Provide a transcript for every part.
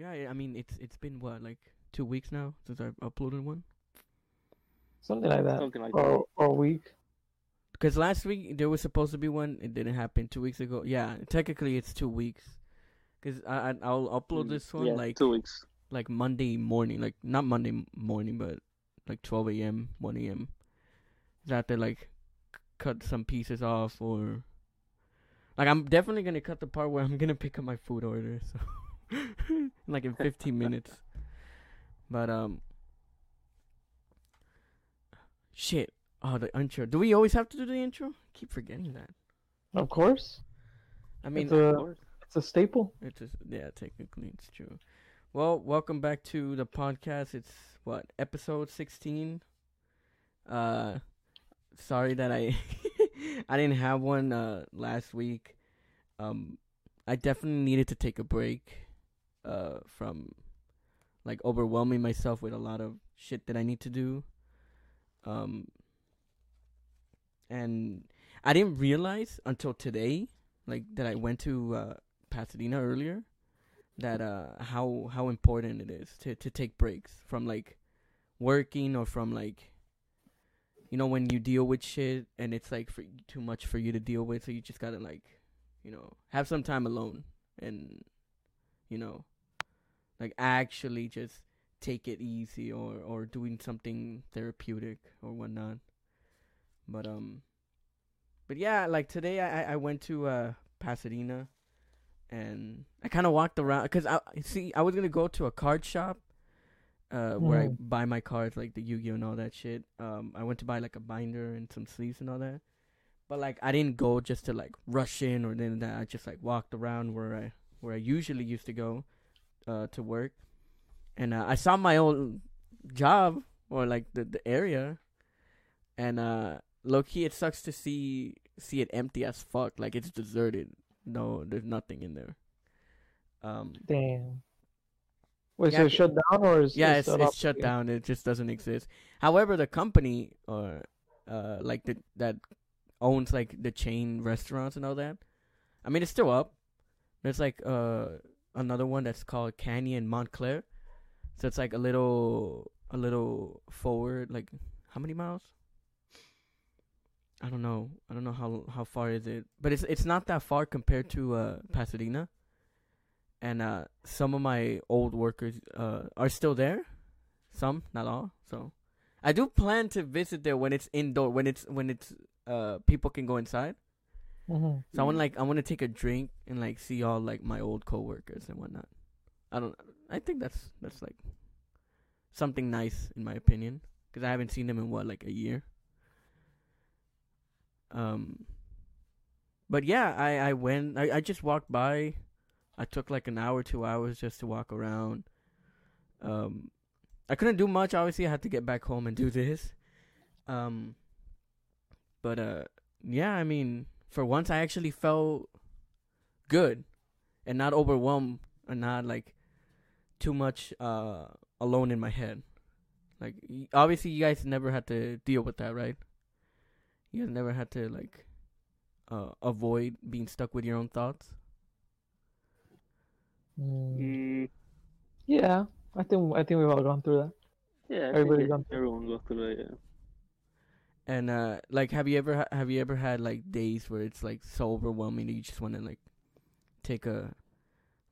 Yeah, I I mean it's it's been what like two weeks now since I've uploaded one. Something like that. Something like that. Or or a week. Because last week there was supposed to be one, it didn't happen. Two weeks ago, yeah, technically it's two weeks. Cause I, I I'll upload Mm, this one yeah, like two weeks. like Monday morning, like not Monday morning, but like 12 a.m., 1 a.m. Is have to like cut some pieces off or like I'm definitely gonna cut the part where I'm gonna pick up my food order, so like in 15 minutes. But um, shit. Oh, the intro. Do we always have to do the intro? keep forgetting that. Of course. I mean, It's a- Of course. It's a staple. It's just, yeah, technically it's true. Well, welcome back to the podcast. It's what episode sixteen. Uh, sorry that I I didn't have one uh last week. Um, I definitely needed to take a break. Uh, from like overwhelming myself with a lot of shit that I need to do. Um, and I didn't realize until today, like that I went to uh Pasadena earlier that uh how how important it is to to take breaks from like working or from like you know when you deal with shit and it's like for, too much for you to deal with so you just got to like you know have some time alone and you know like actually just take it easy or or doing something therapeutic or whatnot but um but yeah like today i i went to uh pasadena and I kind of walked around because I see I was gonna go to a card shop, uh, where I Mm. buy my cards like the Yu-Gi-Oh and all that shit. Um, I went to buy like a binder and some sleeves and all that, but like I didn't go just to like rush in or then that. I just like walked around where I where I usually used to go, uh, to work, and uh, I saw my old job or like the the area, and uh, low key it sucks to see see it empty as fuck. Like it's deserted. No, there's nothing in there. Um, Damn. Wait, Yeah, so it's shut down or is yeah, it's still it's shut down. It just doesn't exist. However, the company or uh like the that owns like the chain restaurants and all that. I mean, it's still up. There's like uh another one that's called Canyon Montclair. So it's like a little a little forward. Like how many miles? I don't know. I don't know how how far is it, but it's it's not that far compared to uh Pasadena. And uh some of my old workers uh are still there. Some, not all. So I do plan to visit there when it's indoor, when it's when it's uh people can go inside. Mhm. So I want like I want to take a drink and like see all like my old coworkers and whatnot. I don't. I think that's that's like something nice in my opinion because I haven't seen them in what like a year. Um. But yeah, I I went. I I just walked by. I took like an hour, two hours just to walk around. Um, I couldn't do much. Obviously, I had to get back home and do this. Um. But uh, yeah. I mean, for once, I actually felt good and not overwhelmed and not like too much uh alone in my head. Like obviously you guys never had to deal with that, right? You guys never had to like uh avoid being stuck with your own thoughts. Mm. Mm, Yeah, I think I think we've all gone through that. yeah, I Everybody think gone through- everyone goes through it. Yeah. And uh like have you ever ha- have you ever had like days where it's like so overwhelming that you just want to like take a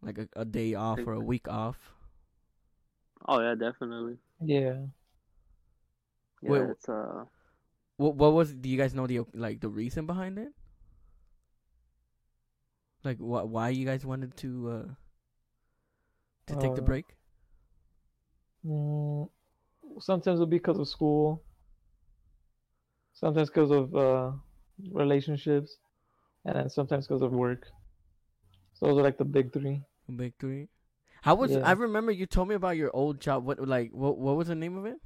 like a, a day off or a week off? Oh yeah, definitely. Yeah. Yeah, Wait, it's uh. What what was do you guys know the like the reason behind it? Like what why you guys wanted to uh to take the Uh, break? Mm, sometimes it'll be because of school. Sometimes because of uh, relationships, and then sometimes because of work. So those are like the big three. Big three. How was Yeah. I remember you told me about your old job. What like what what was the name of it?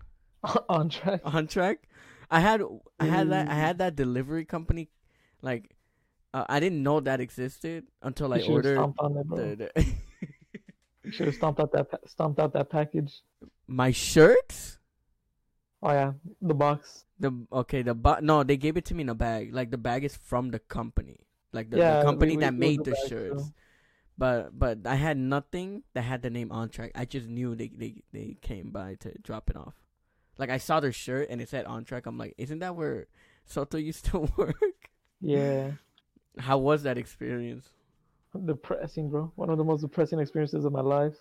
On track. On track. I had I had that I had that delivery company. Like uh, I didn't know that existed until I ordered stomped on it, bro. the, the You should have stomped out that stomped out that package. my shirts. Oh yeah, the box. The okay the bu- no they gave it to me in a bag. Like the bag is from the company. Like the, Yeah, the company we- we that do made the the bag, shirts. too. But but I had nothing that had the name on track. I just knew they they they came by to drop it off. Like I saw their shirt and it said on track. I'm like, isn't that where Soto used to work? Yeah. How was that experience? Depressing, bro. One of the most depressing experiences of my life.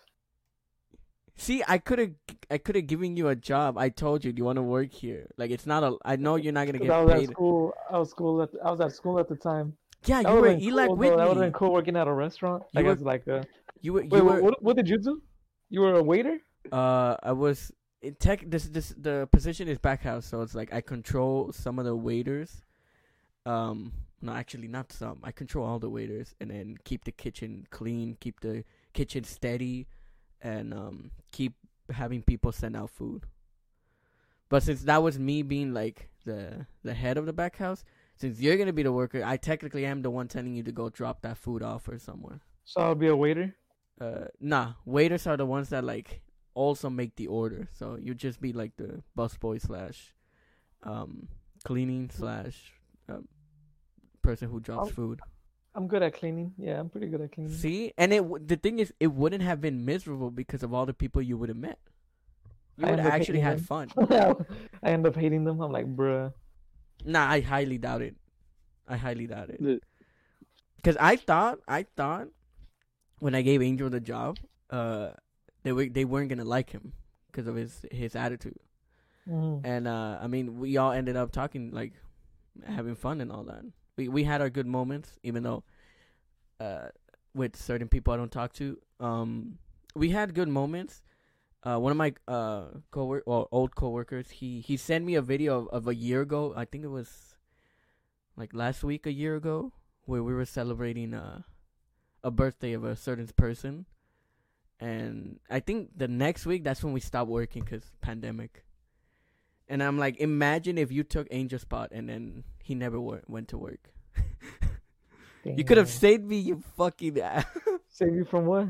See, I could have I could have given you a job. I told you, do you want to work here? Like it's not a. I know you're not gonna get I was paid. at school. I was school. At, I was at school at the time. Yeah, That you were Eli cool, though. That would have been cool working at a restaurant. You Like were- as like a. You were you Wait, were. what, what did you do? You were a waiter. Uh, I was in tech. This this the position is back house, so it's like I control some of the waiters. Um, no, actually not some. I control all the waiters, and then keep the kitchen clean, keep the kitchen steady, and um, keep having people send out food. But since that was me being like the the head of the back house, since you're gonna be the worker, I technically am the one telling you to go drop that food off or somewhere. So I'll be a waiter. Uh, nah, waiters are the ones that like also make the order. So you just be like the busboy slash, um, cleaning slash, um, person who drops Oh. food. I'm good at cleaning. Yeah, I'm pretty good at cleaning. See, and it the thing is, it wouldn't have been miserable because of all the people you would have met. You I would have actually had them. fun. I end up hating them. I'm like, bruh. Nah, I highly doubt it. I highly doubt it. Because I thought, I thought, when I gave Angel the job, uh, they were they weren't gonna like him because of his his attitude. Mhm. And uh, I mean, we all ended up talking like having fun and all that. We we had our good moments, even though uh, with certain people I don't talk to. Um, we had good moments. Uh, one of my uh or old coworkers, he he sent me a video of, of a year ago. I think it was like last week, a year ago, where we were celebrating uh, a birthday of a certain person. And I think the next week, that's when we stopped working because pandemic. And I'm like, imagine if you took Angel's spot and then he never wor- went to work. you could have saved me, you fucking ass. Save you from what?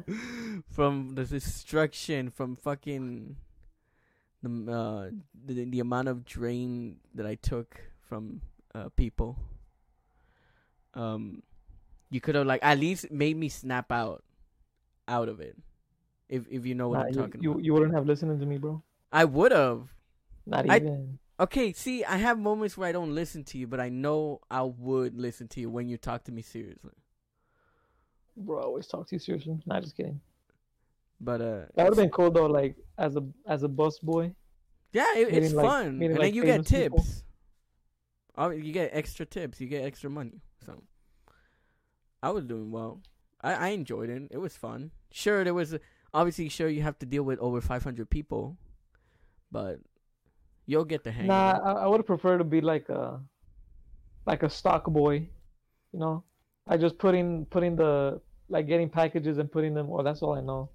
from the destruction, from fucking the uh the, the amount of drain that I took from uh people. Um, you could have like at least made me snap out, out of it. If if you know what Nah, I'm you, talking you, about, you wouldn't have listened to me, bro. I would have. Not even. Okay, see, I have moments where I don't listen to you, but I know I would listen to you when you talk to me seriously. Bro, I always talk to you seriously. Not just kidding. But uh, That would have been cool though, like as a as a bus boy. Yeah, it, it's like- fun, meeting, and like, then you get tips. Oh, you get extra tips. You get extra money. So, I was doing well. I, I enjoyed it. It was fun. Sure, there was obviously sure you have to deal with over 500 people, but you'll get the hang. Nah, of it. I, I would prefer to be like a like a stock boy. You know, I just putting putting the like getting packages and putting them. Well, that's all I know.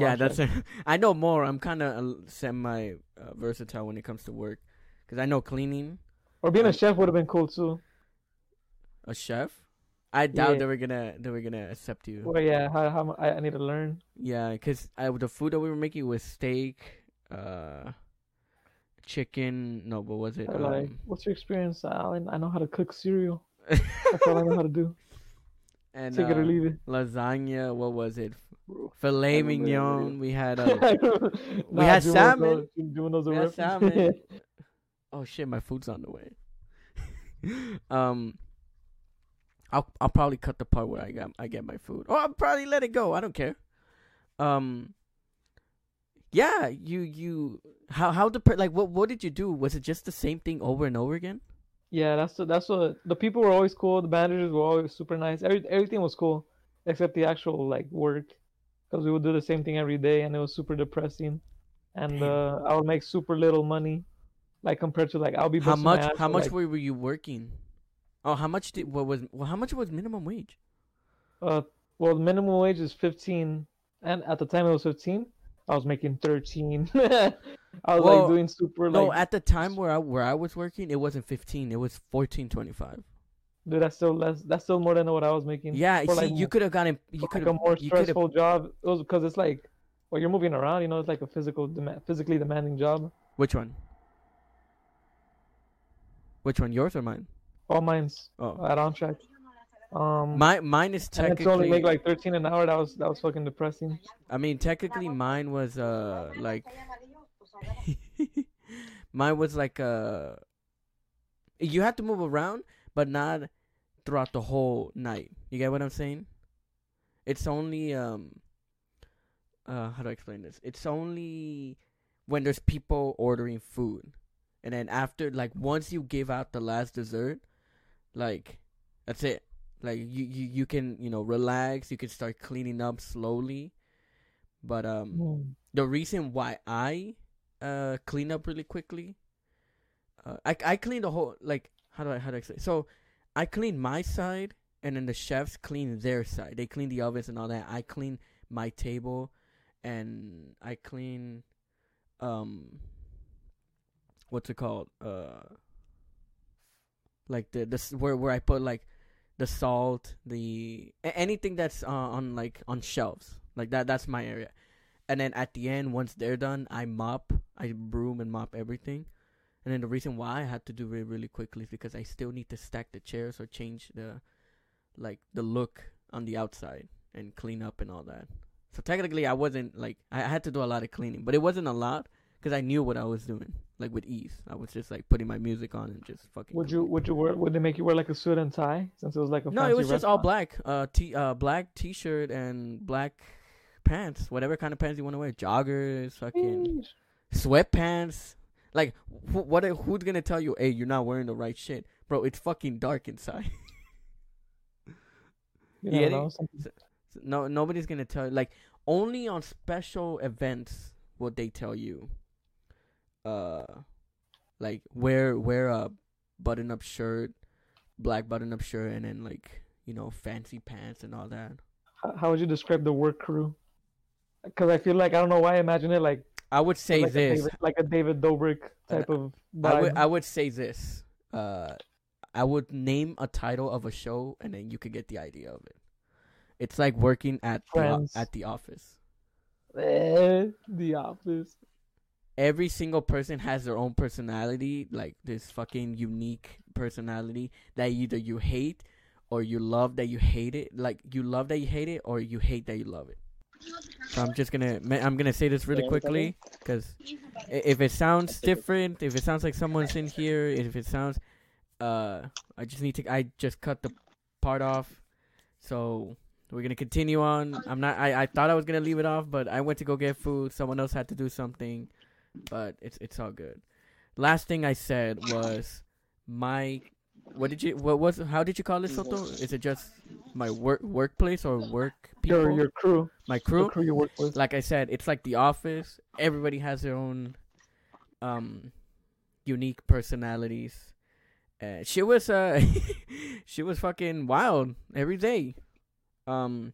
Yeah, that's. I know more. I'm kind of semi uh, versatile when it comes to work, because I know cleaning. Or being a chef would have been cool too. A chef. I doubt Yeah. they were gonna they were gonna accept you. Well, yeah, how, how I, I need to learn. Yeah, because the food that we were making was steak, uh, chicken. No, what was it? Like, Um, what's your experience? I, I know how to cook cereal. That's all I know how to do. and Take it or uh, leave it. lasagna. What was it? Filet remember that video. mignon. We had uh, we had salmon. Doing those We had salmon. oh shit, my food's on the way. um, I'll I'll probably cut the part where I got I get my food, or I'll probably let it go. I don't care. Um. Yeah, you you how how the like what what did you do? Was it just the same thing over and over again? Yeah, that's the, that's what the people were always cool. The managers were always super nice. Every, everything was cool except the actual like work, because we would do the same thing every day, and it was super depressing. And uh, I would make super little money, like compared to like I'll be How much how for, much like, were, were you working? Oh, how much did what was well, how much was minimum wage? Uh, well, the minimum wage is 15, and at the time it was 15. I was making 13. I was Well, like doing super low No, like, at the time where I where I was working, it wasn't fifteen. It was fourteen twenty five. dude, that's still less. That's still more than what I was making. Yeah, for, see, like, you could have gotten you could like a more you could have stressful job. It was because it's like, well, you're moving around. You know, it's like a physical, demand, physically demanding job. which one? Which one, yours or mine? All mine's Oh, at on track. Um, My mine is and it's only make like 13 an hour. That was that was fucking depressing. I mean, technically, mine was uh like. mine was like uh. You had to move around, but not throughout the whole night. You get what I'm saying? It's only um. Uh, how do I explain this? It's only when there's people ordering food, and then after, like, once you give out the last dessert, like, that's it. Like you, you, you can you know relax. You can start cleaning up slowly, but um Mm. the reason why I uh clean up really quickly, uh, I I clean the whole like how do I how do I say so I clean my side and then the chefs clean their side. They clean the ovens and all that. I clean my table and I clean um what's it called uh like the the s- where where I put like the salt the anything that's uh, on like on shelves. Like that that's my area. And then at the end once they're done i mop i broom and mop everything. And then the reason why i had to do it really quickly is because i still need to stack the chairs or change the like the look on the outside and clean up and all that. So technically i wasn't like i had to do a lot of cleaning but it wasn't a lot because i knew what i was doing like with ease i was just like putting my music on and just fucking Would you would you wear would they make you wear like a suit and tie since it was like a no, it was just all black. Uh, t uh black t-shirt and black pants, whatever kind of pants you want to wear. Joggers, fucking sweatpants. Like, wh- what? Who's gonna tell you, hey, you're not wearing the right shit, bro? It's fucking dark inside. You Yeah, know. No, nobody's gonna tell. You. Like, only on special events will they tell you. Uh, like wear wear a button up shirt, black button up shirt, and then like you know fancy pants and all that. How, would you describe the work crew? Because I feel like I don't know why I imagine it like I would say like this. a David, like a David Dobrik type of vibe. I would I would say this. Uh, I would name a title of a show, and then you could get the idea of it. It's like working at the, Friends. at the office. Eh, the Office. Every single person has their own personality, like this fucking unique personality that either you hate or you love that you hate it. Like you love that you hate it, or you hate that you love it. So I'm just gonna I'm gonna say this really quickly because if it sounds different, if it sounds like someone's in here, if it sounds, uh, I just need to I just cut the part off, so we're gonna continue on. I'm not I I thought I was gonna leave it off, but I went to go get food. Someone else had to do something, but it's it's all good. Last thing I said was my. What did you? What was? How did you call it, Soto? Is it just my work workplace or work people? Your your crew, my the crew crew you work with. like I said, it's like The Office. Everybody has their own um unique personalities. Uh, she was uh she was fucking wild every day. Um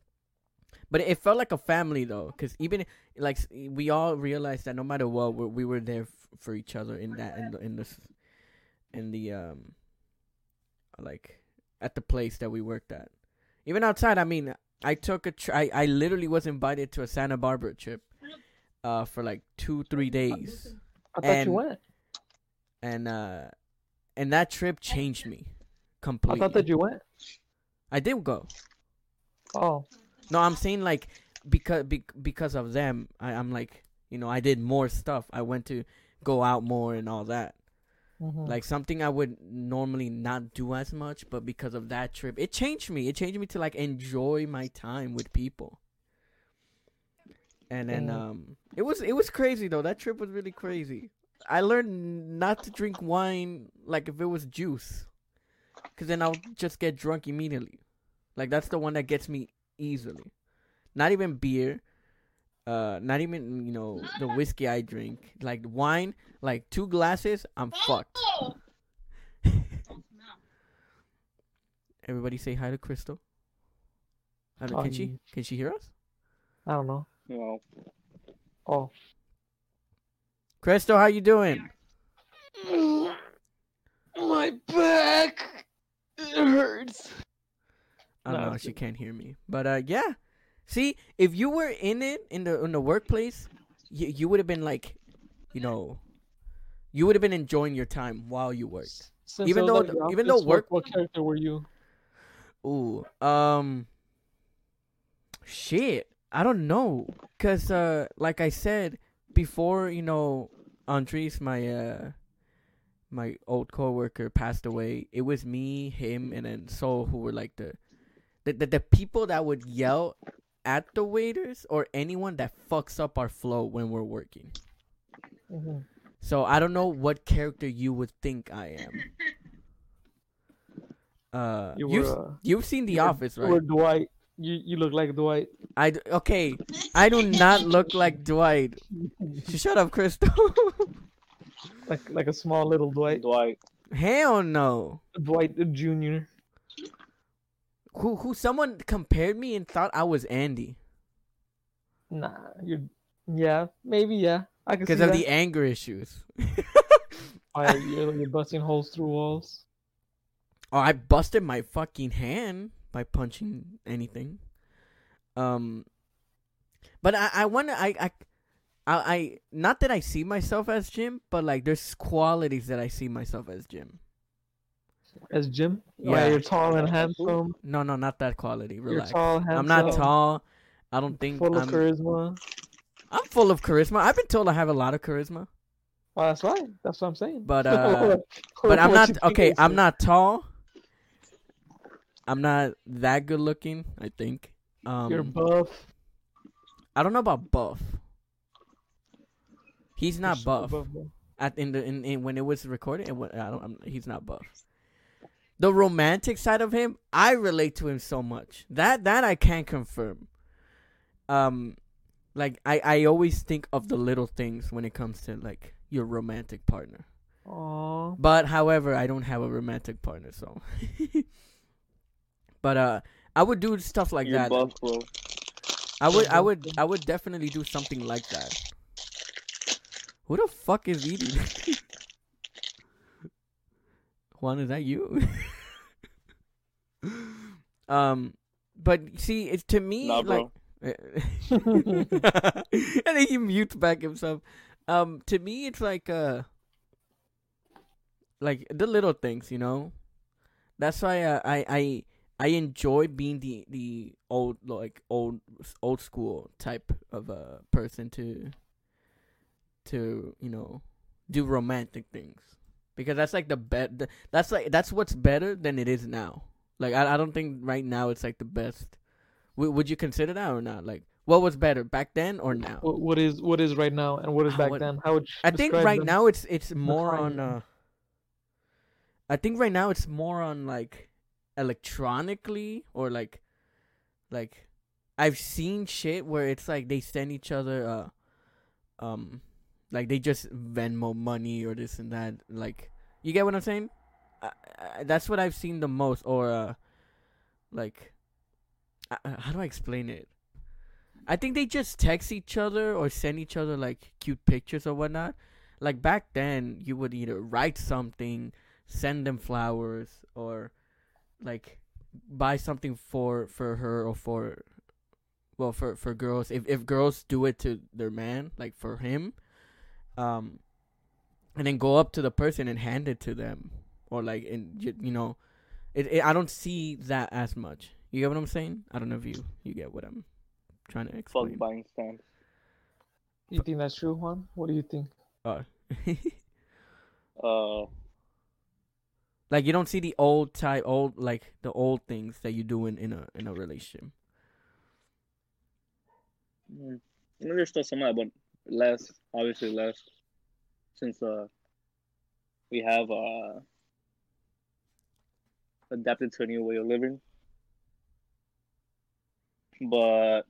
but it felt like a family though cuz even like we all realized that no matter what we, we were there f- for each other in that in the in this in the um like at the place that we worked at. Even outside, I mean, I took a tr- I, I literally was invited to a Santa Barbara trip uh for like 2 3 days. I thought and- you went. And uh and that trip changed me completely. I thought that you went. I did go. Oh, No, I'm saying like because be, because of them, I, I'm like, you know, I did more stuff. I went to go out more and all that. mhm. Like something I would normally not do as much, but because of that trip, it changed me. It changed me to like enjoy my time with people. And then Mm. um it was it was crazy though. That trip was really crazy. I learned not to drink wine like if it was juice. Cuz then I'll just get drunk immediately. Like that's the one that gets me easily. Not even beer. Uh not even, you know, the whiskey I drink. Like wine, like two glasses, I'm fucked. Everybody say hi to Crystal. I don't- can she can she hear us? I don't know. Well, Oh, Crystal, how you doing? my back it hurts. I don't No, know. it's She can't hear me. But uh, yeah. See, if you were in it in the in the workplace, you you would have been like, you know, you would have been enjoying your time while you worked. Since Even though the- The even though what- work- what character were you? Ooh, um, shit. I don't know, cause uh, like I said before, you know, Andres, my uh, my old coworker passed away. It was me, him, and then Soul who were like the, the the, the people that would yell at the waiters or anyone that fucks up our flow when we're working. Mhm. So I don't know what character you would think I am. Uh, You you've. Uh, you've seen The you Office, you were right? Dwight. You you look like Dwight. I d- okay. I do not look like Dwight. Shut up, Crystal. like like a small little Dwight. Dwight. Hell no. Dwight Junior. Who who? Someone compared me and thought I was Andy Nah, you're. Yeah, maybe yeah. I can because of that. the anger issues. Why you're, you're busting holes through walls. Oh, I busted my fucking hand by punching anything. Um, but I I want to I, I I I not that I see myself as Jim, but like there's qualities that I see myself as Jim. As Jim. Yeah. Yeah, you're tall and handsome. No, no, not that quality. You're Relax. tall, handsome. I'm not tall. I don't think Full of I'm. charisma. I'm full of charisma. I've been told I have a lot of charisma, Well, that's right. That's what I'm saying. but uh, but I'm not okay. I I'm not tall. I'm not that good looking. I think. Um, You're buff. I don't know about buff. He's not so buff. At in the in, in when it was recorded, it, wa- I don't. I'm, he's not buff. The romantic side of him, I relate to him so much. That that I can confirm. Um, like I I always think of the little things when it comes to like your romantic partner. Aw. But however, I don't have a romantic partner, so. but uh, I would do stuff like You're that. buff, bro. I would, I would, I would definitely do something like that. Who the fuck is eating? Juan, is that you? um, but see, it's to me Nah, like, and then he mutes back himself. Um, to me, it's like uh, like the little things, you know. That's why uh, I I I enjoy being the the old like old old school type of a person to to you know do romantic things because that's like the bet that's like that's what's better than it is now. Like I I don't think right now it's like the best. W- would you consider that or not? Like what was better back then or now? What, what is what is right now and what is Ah, back what- then? How would I think right them? now it's it's more on uh I think right now it's more on like electronically or like like I've seen shit where it's like they send each other uh um like they just Venmo money or this and that like you get what I'm saying? I, that's what I've seen the most or uh like I- how do I explain it? I think they just text each other or send each other like cute pictures or whatnot. Like back then, you would either write something, send them flowers, or like buy something for for her or for well for for girls. If if girls do it to their man, like for him, um, and then go up to the person and hand it to them, or like and you, you know, it, it I don't see that as much. You get what I'm saying? I don't know if you you get what I'm trying to Fuck explain. buying stamps. You think that's true, Juan? What do you think? Uh, Uh, like you don't see the old type, old like the old things that you do in in a in a relationship. mm, I mean, there's still some of that, but less. Obviously less, since uh, we have uh adapted to a new way of living. But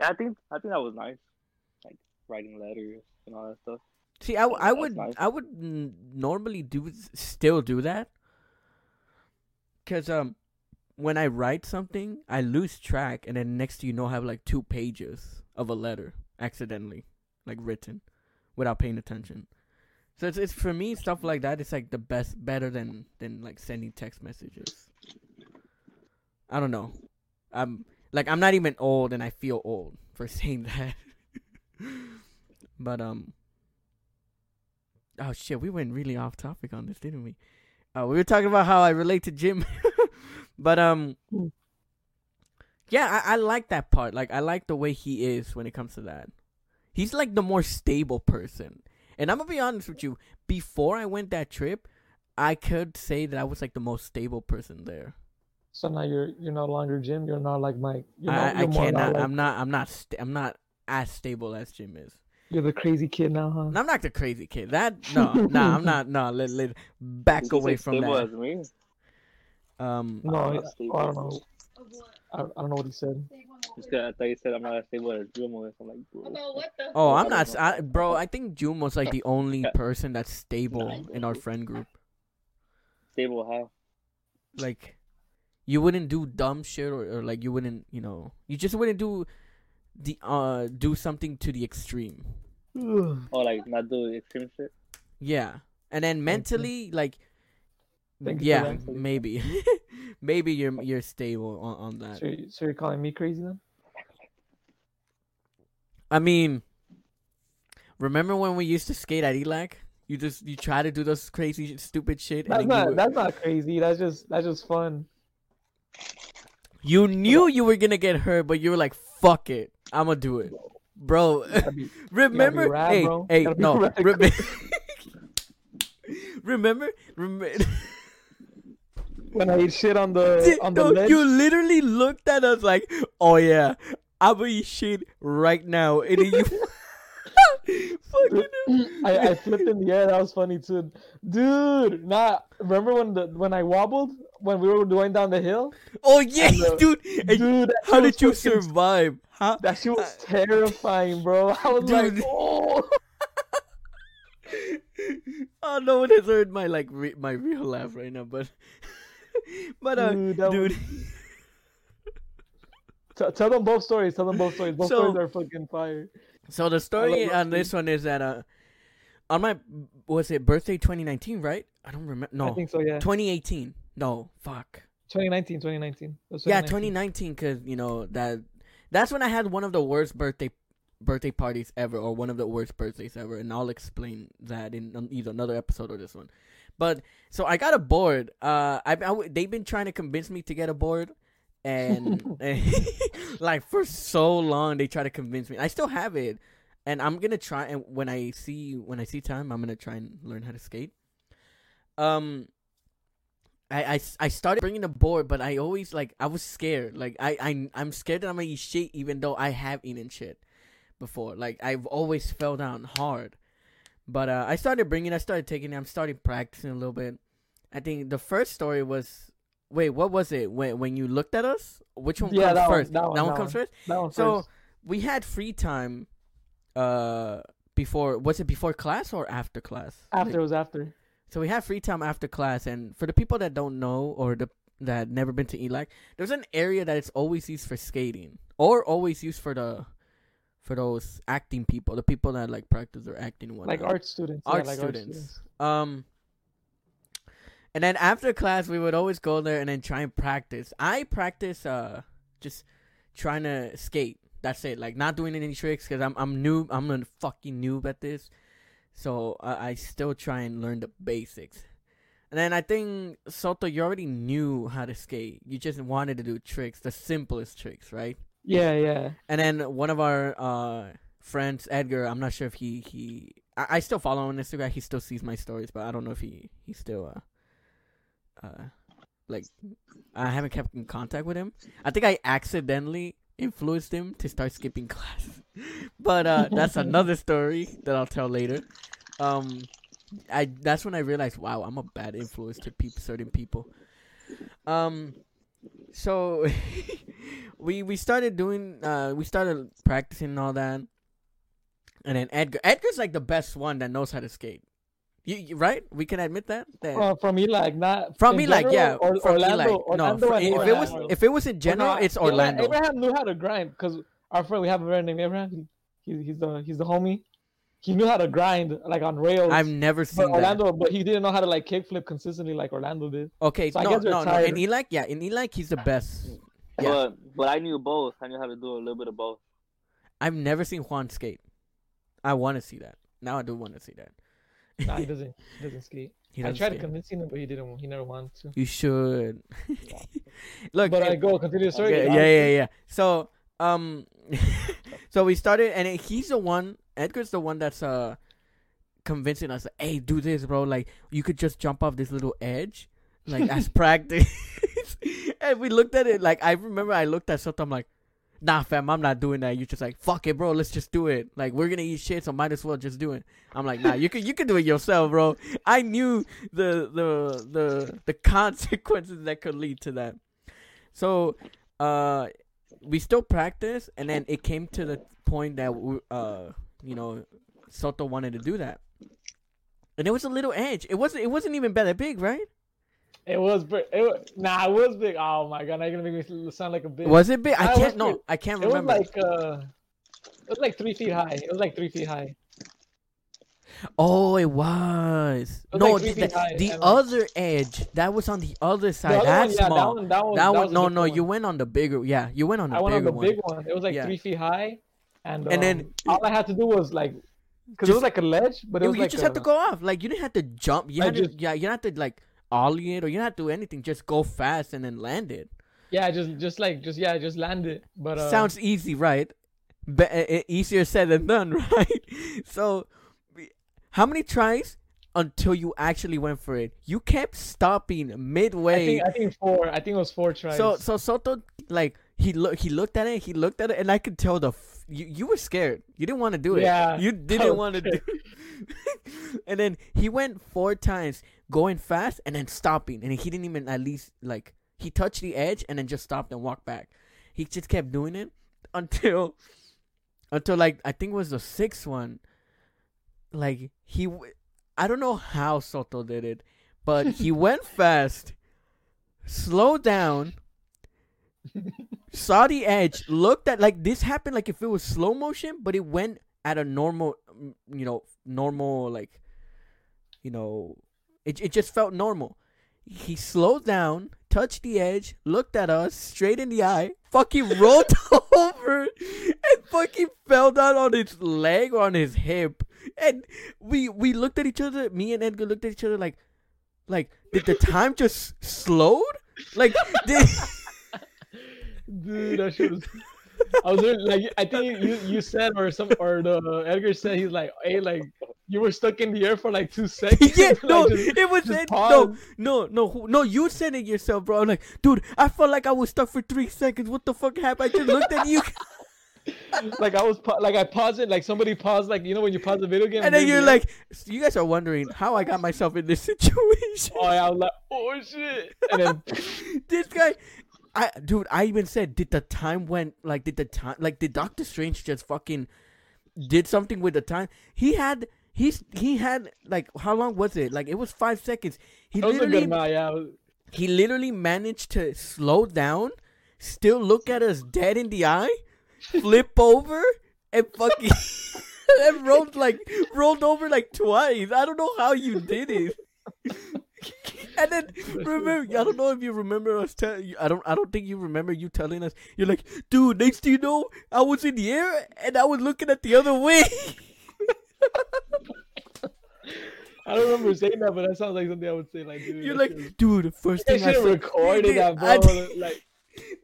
I think I think that was nice, like writing letters and all that stuff. See, I, That's would nice. I would normally do still do that, cause um, when I write something, I lose track, and then next to you know, I have like two pages of a letter accidentally, like written, without paying attention. So it's it's for me stuff like that. It's like the best, better than than like sending text messages. I don't know. I'm like I'm not even old, and I feel old for saying that. but um. Oh shit, we went really off topic on this, didn't we? Uh, we were talking about how I relate to Jim, But um, Hmm. yeah, I, I like that part. Like I like the way he is when it comes to that. He's like the more stable person. And I'm gonna be honest with you. Before I went that trip, I could say that I was like the most stable person there. So now you're you're no longer Jim. You're not like Mike. You're, I, not, I you're more cannot. like- I'm not. I'm not. St- I'm not as stable as Jim is. You're the crazy kid now, huh? And I'm not the crazy kid. That no, no, I'm not. No, let let back Is he away as from stable that. as me? Um, No, I'm I. I don't know. I, I don't know what he said. Just 'cause I thought you said I'm not as stable as Jumo is. I'm like, bro. oh, I I'm don't I, bro, I think June was like the only person that's stable in our friend group. Stable how? Like, you wouldn't do dumb shit, or, or like you wouldn't, you know, you just wouldn't do the uh do something to the extreme. Ugh. Oh, like not do extreme shit. Yeah, and then mentally, like, Thank yeah, maybe, maybe you're you're stable on, on that. So, so you're calling me crazy then? I mean, remember when we used to skate at Elac? You just you try to do those crazy stupid shit, That's not were- that's not crazy. That's just that's just fun. you knew you were gonna get hurt, but you were like, "Fuck it, I'm gonna do it, bro." Be- remember? rad, hey, bro. hey, no. rad. Remember? Remember? When I eat shit on the on the no, ledge. you literally looked at us like, "Oh yeah, I'm gonna eat shit right now," and then you. Fucking I, I flipped in the air. That was funny too, dude. Nah, remember when the when I wobbled when we were going down the hill, Oh yeah, the- dude. Dude. how did you survive? Huh? That shit was uh, terrifying, bro. I was like, oh. oh, no one has heard my like re- my real laugh right now, but but uh, Dude, dude, T- tell them both stories. Tell them both stories. Both So- stories are fucking fire. so the story on this one is that uh, on my was it birthday 2019, right? I don't remember. No, I think so. Yeah. 2018. No, fuck. 2019. 2019. It was Yeah, 2019, 2019. because you know that that's when I had one of the worst birthday birthday parties ever, or one of the worst birthdays ever, and I'll explain that in um, either another episode or this one. But so I got a board. Uh, I, I they've been trying to convince me to get a board, and, and like for so long they try to convince me. I still have it, and I'm gonna try. And when I see when I see time, I'm gonna try and learn how to skate. Um, I, I, I started bringing a board, but I always like I was scared. Like I I I'm scared that I'm gonna eat shit, even though I have eaten shit before. Like I've always fell down hard. But uh, I started bringing. I started taking. I'm starting practicing a little bit. I think the first story was. Wait, what was it? When when you looked at us? Which one Yeah, comes that one, first? that one, that comes one. first. That one So first. we had free time. Uh, before was it before class or after class? after it was after. So we have free time after class, and for the people that don't know or the that never been to ELAC, there's an area that it's always used for skating or always used for the for those acting people, the people that like practice their acting and Like art students. Art yeah, like students. Um, and then after class, we would always go there and then try and practice. I practice uh just trying to skate. That's it. Like not doing any tricks because I'm I'm new. I'm a fucking noob at this. So uh, I still try and learn the basics. And then I think Soto, you already knew how to skate. You just wanted to do tricks, the simplest tricks, right? Yeah, yeah. And then one of our uh, friends, Edgar, I'm not sure if he he I, I still follow on Instagram. He still sees my stories, but I don't know if he he still uh uh like I haven't kept in contact with him. I think I accidentally influenced him to start skipping class, but uh that's another story that I'll tell later. Um, I that's when I realized, wow, I'm a bad influence to peop certain people. Um, so we we started doing uh we started practicing and all that, and then Edgar Edgar's like the best one that knows how to skate. You, you right? We can admit that. that Uh, from Elac, not from Elac, yeah. Or, from Orlando, Elac. no, Orlando if it was if it was in general, Or it's Orlando. Abraham knew how to grind because our friend, we have a friend named Abraham. He, he's the he's the homie. He knew how to grind like on rails. I've never seen that. Orlando, but he didn't know how to like kickflip consistently like Orlando did. Okay, So I no, no, no. tired. In Elac, yeah, in Elac, he's the best. Yeah. But but I knew both. I knew how to do a little bit of both. I've never seen Juan skate. I want to see that. Now I do want to see that. Nah, he doesn't he doesn't skate. He I doesn't tried stay. convincing him, but he didn't. He never wanted to. You should. Look, But I go continue the story. Okay, yeah, yeah, yeah. So, um, so we started, and he's the one. Edgar's the one that's uh convincing us. Like, hey, do this, bro. Like, you could just jump off this little edge, like as practice. And we looked at it. Like, I remember I looked at something. I'm like, nah, fam, I'm not doing that. You're just like, fuck it, bro. Let's just do it. Like, we're gonna eat shit, so might as well just do it. I'm like, nah, you could, you could do it yourself, bro. I knew the the the the consequences that could lead to that. So, uh, we still practice, and then it came to the point that we, uh, you know, Soto wanted to do that, and it was a little edge. It wasn't. It wasn't even that big, right? It was, big. it was nah, it was big. Oh my god, now you're gonna make me sound like a bitch. Was it big? I can't. No, big. I can't remember. It was like uh, it was like three feet high. It was like three feet high. oh, it was. was no, like the, high, the and- other edge that was on the other The side. other That's one, yeah, small. that one, that one, That one, no, no, you went on the bigger. Yeah, you went on the I went on bigger the one. big one. It was like Yeah. three feet high, and And um, then- all I had to do was like, because it was like a ledge, but it You, was you like just a, have to go off. Like you didn't have to jump. You I had to, yeah, you don't to like ollie it or you don't have to do anything. Just go fast and then land it. Yeah, just just like just yeah, just land it. But uh, Sounds easy, right? But uh, uh, easier said than done, right? So, how many tries until you actually went for it? You kept stopping I midway. think I think four. I think it was four tries. so, so Soto like he look he looked at it. He looked at it, and I could tell the you you were scared. You didn't want to do it. Yeah, you didn't want to do. it. and then he went four times, going fast and then stopping, and he didn't even at least like he touched the edge and then just stopped and walked back. He just kept doing it until until like I think it was the sixth one. Like he, w- I don't know how Soto did it, but he went fast, slowed down, saw the edge, looked at like this happened like if it was slow motion, but it went at a normal, mm, you know, normal like, you know, it it just felt normal. He slowed down, touched the edge, looked at us straight in the eye, fucking rolled over, and fucking fell down on his leg or on his hip. And we we looked at each other. Me and Edgar looked at each other like, like did the time just slowed? Like did. Dude, that shit was. I was like, I think you you said or some or the Edgar said he's like, hey, like you were stuck in the air for like two seconds. yeah, like, no, just- it was it, no, no, no, no. You said it yourself, bro. I'm like, dude, I felt like I was stuck for three seconds. What the fuck happened? I just looked at you, like I was like I paused it, like somebody paused, like you know when you pause the video game, and then you're you- like, you guys are wondering how I got myself in this situation. oh, yeah, I was like, oh shit, and then this guy, I, dude, I even said, did the time went like, did the time like, did Doctor Strange just fucking did something with the time? He had. He's he had like how long was it? Like it was five seconds. He that was a literally yeah. he literally managed to slow down, still look at us dead in the eye, flip over, and fucking and rolled like rolled over like twice. I don't know how you did it. and then remember, I don't know if you remember us telling. I don't. I don't think you remember you telling us. You're like, dude. Next thing you know, I was in the air and I was looking at the other way. I don't remember saying that, but that sounds like something I would say. Like, dude, You're like, dude. First thing I have saw, recorded that, bro. I like,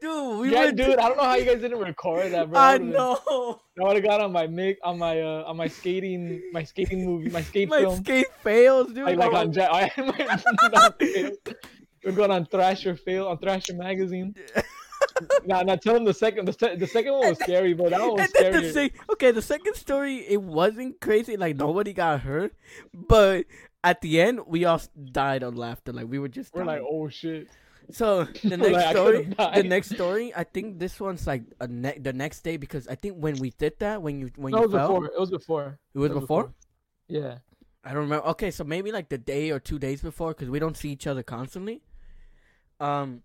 dude. We yeah, were dude, I don't know how you guys didn't record that, bro. I know. I would have got on my mic on my uh on my skating my skating movie my skate My film My skate fails, dude. like, like on ja- I not fail. We're going on Thrasher fail on Thrasher magazine. nah, nah. Tell him the second the, the second one was scary, but that one was the scary. sec- okay, the second story it wasn't crazy, like nobody got hurt, but at the end we all died of laughter, like we were just. We're like, oh shit. So the next like, story, the next story, I think this one's like a ne- the next day because I think when we did that, when you when No, you it was fell, before. It was before. it was before. Yeah. I don't remember. Okay, so maybe like the day or two days before, because we don't see each other constantly. Um,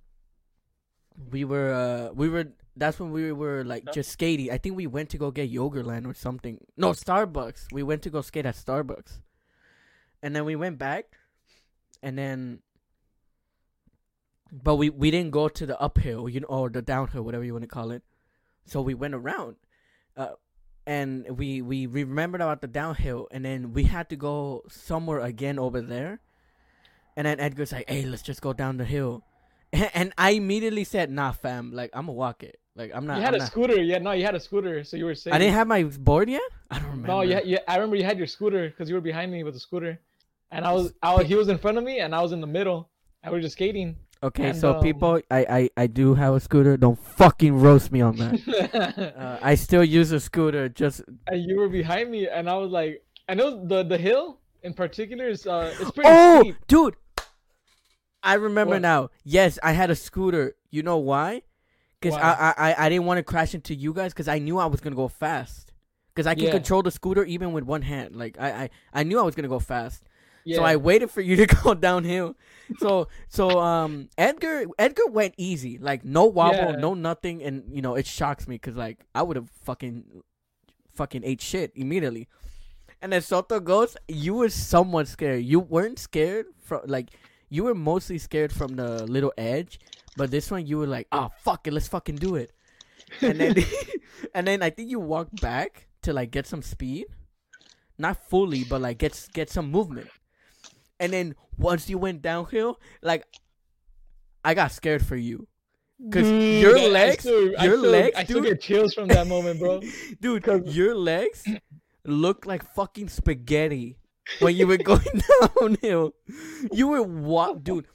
we were uh we were that's when we were like just skating. I think we went to go get Yogurtland or something. No, Starbucks. We went to go skate at Starbucks, and then we went back, and then. But we, we didn't go to the uphill, you know, or the downhill, whatever you want to call it. So we went around, uh, and we we remembered about the downhill, and then we had to go somewhere again over there, and then Edgar's like, "Hey, let's just go down the hill," and I immediately said, "Nah, fam. Like I'm gonna walk it. Like I'm not." You had I'm a not- scooter. Yeah, no, you had a scooter, so you were safe. I didn't have my board yet. I don't remember. No, yeah, yeah. I remember you had your scooter because you were behind me with the scooter, and I was, I was, he was in front of me, and I was in the middle, and we were just skating. Okay, and, so um, people, I, I I do have a scooter. Don't fucking roast me on that. uh, I still use a scooter. Just and you were behind me, and I was like, I know the the hill in particular is, uh, it's pretty oh, steep. dude, I remember What? now. Yes, I had a scooter. You know why? Because I, I I I didn't want to crash into you guys because I knew I was gonna go fast. Because I can Yeah. control the scooter even with one hand. Like I, I I knew I was gonna go fast. Yeah. So I waited for you to go downhill. So so um Edgar Edgar went easy, like no wobble, Yeah. no nothing, and you know it shocks me because like I would have fucking fucking ate shit immediately. And then Soto goes, you were somewhat scared. You weren't scared from like you were mostly scared from the little edge, but this one you were like, oh fuck it, let's fucking do it. And then and then I think you walked back to like get some speed, not fully, but like get get some movement. And then once you went downhill, like I got scared for you, cause Dude, your I- I legs, still- I your still- legs, I still dude, get chills from that moment, bro. dude, 'Cause- your legs look like fucking spaghetti when you were going downhill. You were wa- dude.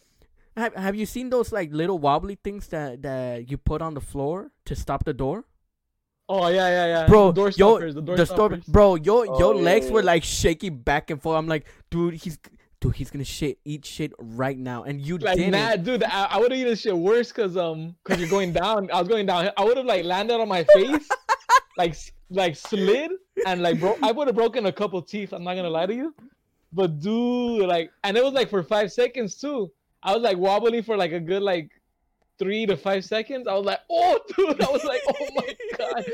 Have Have you seen those like little wobbly things that that you put on the floor to stop the door? Oh yeah, yeah, yeah. bro, door yo, stoppers, the door the stop- stoppers. bro, your your Oh, legs yeah, were like shaking back and forth. I'm like, dude, he's dude, he's gonna shit, eat shit right now, and you Like didn't. nah, dude, I, I would have eaten shit worse cause um, cause you're going down. I was going down. I would have like landed on my face, like like slid and like bro. I would have broken a couple teeth. I'm not gonna lie to you, but dude, like, and it was like for five seconds too. I was like wobbling for like a good like three to five seconds. I was like, oh, dude. I was like, oh my god.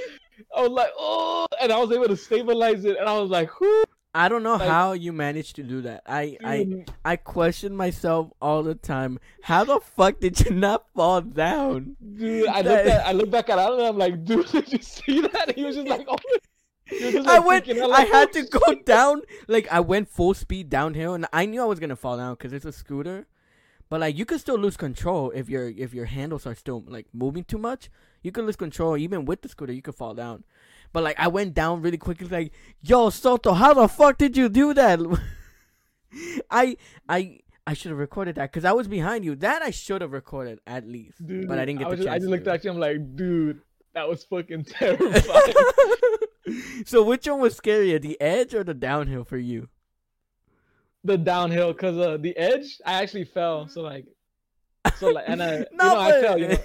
I was like, oh, and I was able to stabilize it, and I was like, whoo. I don't know like- how you managed to do that. I I dude. I question myself all the time. How the fuck did you not fall down? Dude, I That- looked at, I looked back at Alan and I'm like, dude, did you see that? And he was just like, oh. Was I went. out, I had oh, to go down. Like I went full speed downhill, and I knew I was gonna fall down because it's a scooter. But like you could still lose control if your if your handles are still like moving too much. You could lose control even with the scooter. You could fall down. But like I went down really quickly. Like yo Soto, how the fuck did you do that? I I I should have recorded that because I was behind you. That I should have recorded at least. Dude, but I didn't get the was just, I just looked at you. I'm like, dude, that was fucking terrifying. so which one was scarier, the edge or the downhill for you? the downhill, cause uh, the edge, I actually fell. So like, so like, and I, you No, know, I fell. You know,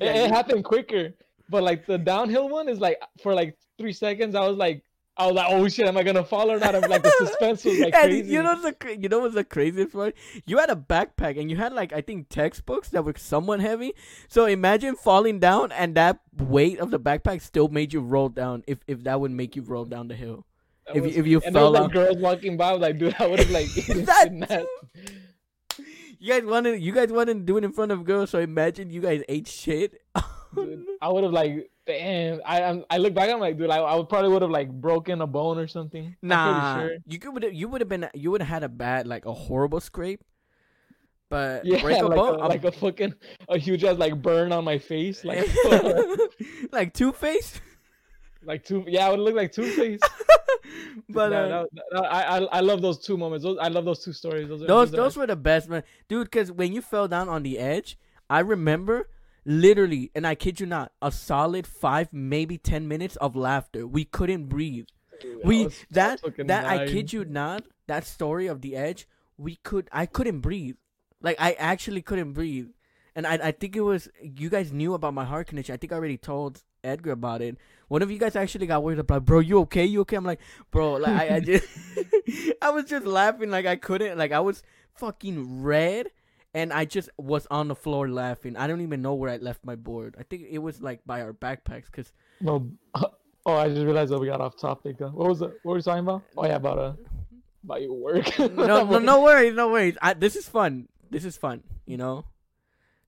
Yeah, it, it happened quicker. But like the downhill one is like for like three seconds, I was like, I was like, oh shit, am I gonna fall or not? I'm like the suspense was like and crazy. you know the you know what's the craziest part? You had a backpack and you had like I think textbooks that were somewhat heavy. So imagine falling down and that weight of the backpack still made you roll down. If if that would make you roll down the hill. That if you- was- if you and there was fell like out- girls walking by, I was like, dude, I would have like that. You guys wanted you guys wanted to do it in front of girls. So imagine you guys ate shit. Dude, I would have like, damn. I I'm, I look back, I'm like, dude, I, I would probably would have like broken a bone or something. Nah, sure. you could you would have been you would have had a bad like a horrible scrape. But Yeah, break a like, bone, a, um like a fucking a huge ass like burn on my face, like like Two Face. Like two. Yeah, I would look like Two Face. but Nah, uh, that- that- I, I I love those two moments. Those I love those two stories. Those those are those were the best man, dude. Because when you fell down on the edge, I remember literally, and I kid you not, a solid five, maybe ten minutes of laughter. We couldn't breathe. Dude, We was that that I kid you not. That story of the edge, we could I couldn't breathe. Like I actually couldn't breathe, and I I think it was you guys knew about my heart condition. I think I already told Edgar about it. One of you guys actually got worried about, bro. You okay? You okay? I'm like, bro. Like I, I just I was just laughing like I couldn't. Like I was fucking red. And I just was on the floor laughing. I don't even know where I left my board. I think it was like by our backpacks, cause No. Oh, I just realized that we got off topic. Uh, What was it? What were we talking about? Oh yeah, about uh, about your work. no, no, no worries, no worries. I, this is fun. This is fun, you know,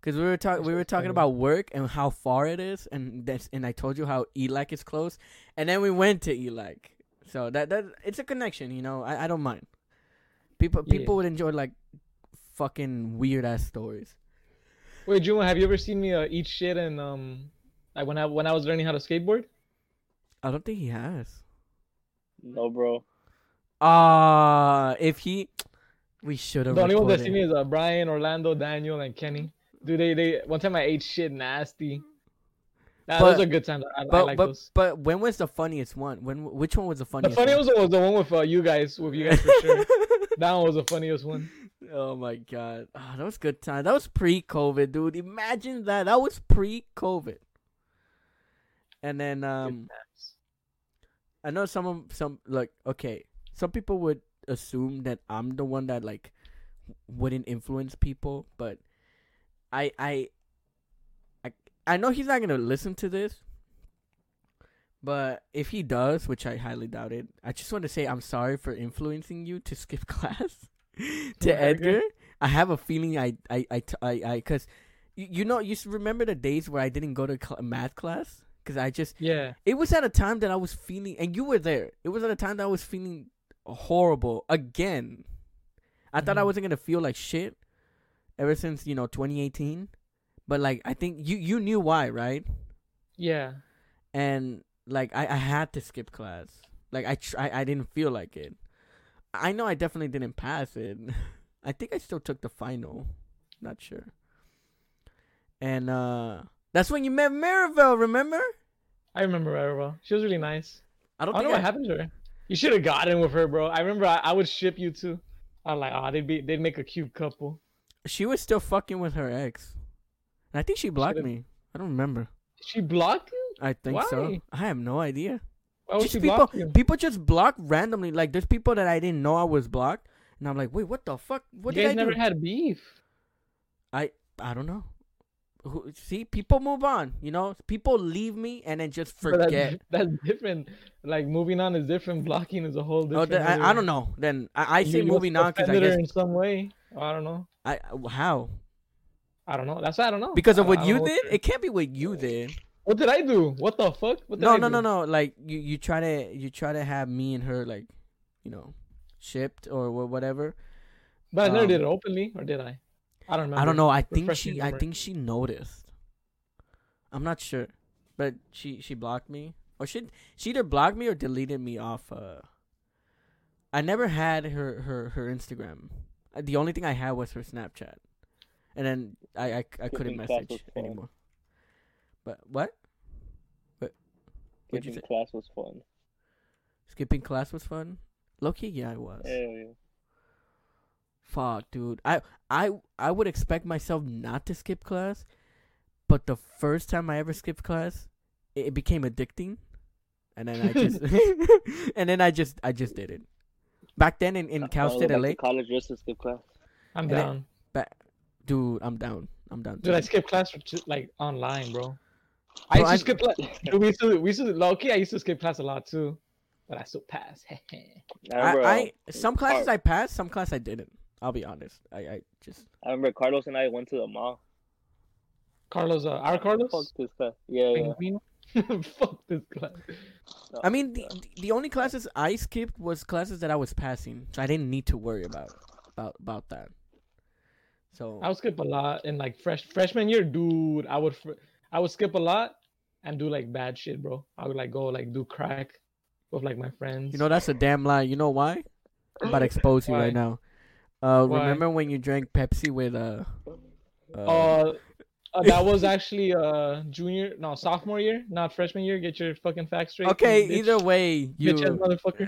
because we were talking, we were talking about work and how far it is, and that's, and I told you how ELAC is close, and then we went to ELAC. So that that it's a connection, you know. I, I don't mind. People Yeah. people would enjoy like fucking weird ass stories. Wait, Juma, have you ever seen me uh, eat shit and um, like when I when I was learning how to skateboard? I don't think he has. No, bro. Ah, if he, we should have. The only ones that see me is uh, Brian, Orlando, Daniel, and Kenny. Dude, they they one time I ate shit nasty. Nah, But- those are good times. I, I But like but those. but when was the funniest one? When which one was the funniest? The funniest? one was the one with uh, you guys, with you guys for sure. that one was the funniest one. oh my god, Ah, that was good time. That was pre-COVID, dude. Imagine that. That was pre-COVID. And then um, I know some of some like okay, some people would assume that I'm the one that like wouldn't influence people, but I I I I know he's not gonna listen to this. But if he does, which I highly doubt it, I just want to say I'm sorry for influencing you to skip class to Okay. Edgar. I have a feeling I I I I cuz you, you know you remember the days where I didn't go to cl- math class cuz I just Yeah. it was at a time that I was feeling, and you were there. It was at a time that I was feeling horrible again. I thought I Mhm. wasn't gonna feel like shit ever since you know 2018, but like I think you you knew why, right? Yeah. And like I, I had to skip class. Like I tr- I I didn't feel like it. I know I definitely didn't pass it. I think I still took the final. Not sure. And uh that's when you met Maribel, remember? I remember well. She was really nice. I I don't don't know think what happened to her. You should have gotten with her, bro. I remember I, I would ship you too. I'm like, oh, they'd be they'd make a cute couple. She was still fucking with her ex. And I think she blocked Should've- me. I don't remember. She blocked you? I think so. I have no idea. Why would she people block you? people just block randomly. Like there's people that I didn't know I was blocked. And I'm like, wait, what the fuck? What you did guys I never do? had beef. I I don't know. Who, see, people move on. You know, people leave me and then just But that's- forget. That's, different. Like moving on is different. Blocking is a whole Oh, different. then, I, I don't know. Then I, I say moving on because I guess in some way. I don't know. I how I don't know. That's why I don't know. because of I- what I you did. It can't be what you did. What did I do? What the fuck? What did No, I no, no, no. Like you, you try to you try to have me and her like, you know, shipped or whatever. But I never Um, did it openly, or did I? I don't remember. I don't know. I think she I think she noticed. I'm not sure, but she she blocked me or she she either blocked me or deleted me off. Uh, I never had her her her Instagram. Uh, The only thing I had was her Snapchat, and then I I, I couldn't message anymore. But what? You Skipping class was fun. Skipping class was fun. Loki, yeah, it was. Hell yeah. Fuck, dude. I I I would expect myself not to skip class, but the first time I ever skipped class, it, it became addicting, and then I just and then I just I just did it. Back then in in Cal State LA, college just to skip class. I'm And it- down. dude, I'm down. I'm down. Dude, I too. skipped class for t- like online, bro. I Bro, used to skip class. We used to, we used to, low key, I used to skip class a lot too, but I still pass. I, I, I some classes Car- I passed, some class I didn't. I'll be honest. I I just I remember Carlos and I went to the mall. Carlos, uh, our Carlos, Fuck this class. Yeah, yeah. Penguin. Fuck this class. No, I mean the the only classes I skipped was classes that I was passing, so I didn't need to worry about about about that. So I would skip a lot in like fresh freshman year, dude. I would, fr- I would skip a lot and do like bad shit, bro. I would like go like do crack with like my friends. You know that's a damn lie. You know why? I'm about to expose you Why? right now. Uh, Why? remember when you drank Pepsi with uh? uh Uh, uh, that was actually uh junior, no sophomore year, not freshman year. Get your fucking facts straight. okay, bitch. either way, you. bitch ass motherfucker.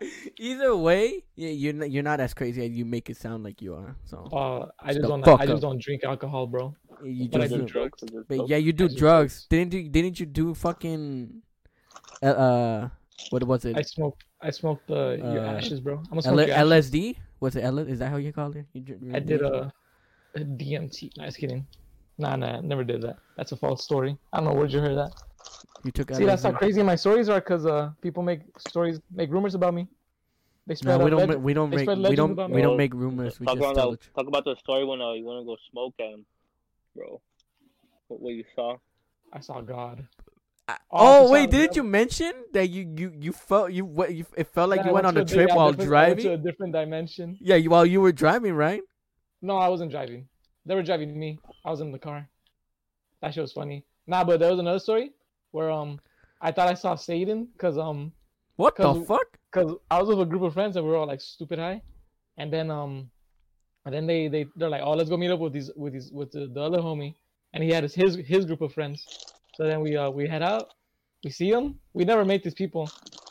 either way, yeah, you're not, you're not as crazy as you make it sound like you are. So Uh, I just don't. fuck I up. just don't drink alcohol, bro. you but I do do. drugs. But yeah, you do I do drugs. Didn't you? Didn't you do fucking? Uh, uh what was it? I smoked. I smoked uh, your Uh, ashes, bro. I'm gonna L- smoke your ashes. LSD? Was it L? Is that how you call it? You dr- I did a, a DMT. Nah, just kidding. Nah, nah, never did that. That's a false story. I don't know where'd you hear that. You took See, that's how crazy my stories are, cause uh, people make stories, make rumors about me. They No, we don't. leg- we don't make. We don't. We me. don't make rumors. We talk just about tell that, the talk about the story when uh, you want to go smoke and bro, what, what you saw. I saw God. I- Oh, wait, didn't you mention that you you you felt you what you it felt like Nah, you I went on a trip yeah, while different- I to a different dimension. Yeah, you, while you were driving, right? No, I wasn't driving. They were driving me. I was in the car. That shit was funny. Nah, but there was another story where um I thought I saw Satan because um What the 'Cause- fuck? because I was with a group of friends and we were all like stupid high, and then um, and then they they they're like, oh, let's go meet up with these with these with the, the other homie, and he had his his his group of friends. So then we uh we head out, we see him. We never met these people.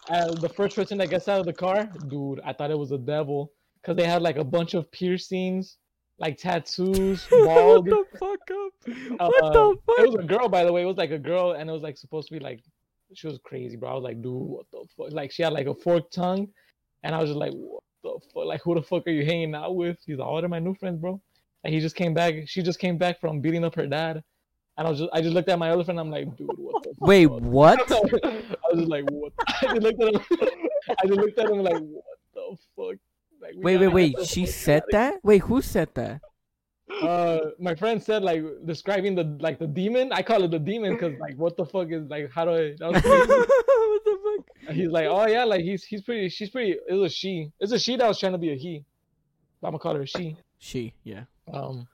And the first person that gets out of the car, dude, I thought it was a devil because they had like a bunch of piercings, like tattoos, bald. What the fuck up? Uh, What the fuck? It was a girl, by the way. It was like a girl, and it was like supposed to be like, she was crazy, bro. I was like, dude, what the fuck? Like she had like a forked tongue, and I was just like, what the fuck? Like who the fuck are you hanging out with? He's like, oh, they're my new friends, bro. And he just came back. She just came back from beating up her dad, and I was just, I just looked at my other friend. I'm like, dude, what the? Wait, fuck? what? I was just like, what? I just looked at him. I just looked at him like, what the fuck? Like, Wait, wait, wait. She said that? Wait, who said that? uh my friend said like describing the like the demon i call it the demon because like what the fuck is like how do i what the fuck? He's like oh yeah like he's he's pretty she's pretty it was she it's a she that was trying to be a he i'm gonna call her a she She, yeah. um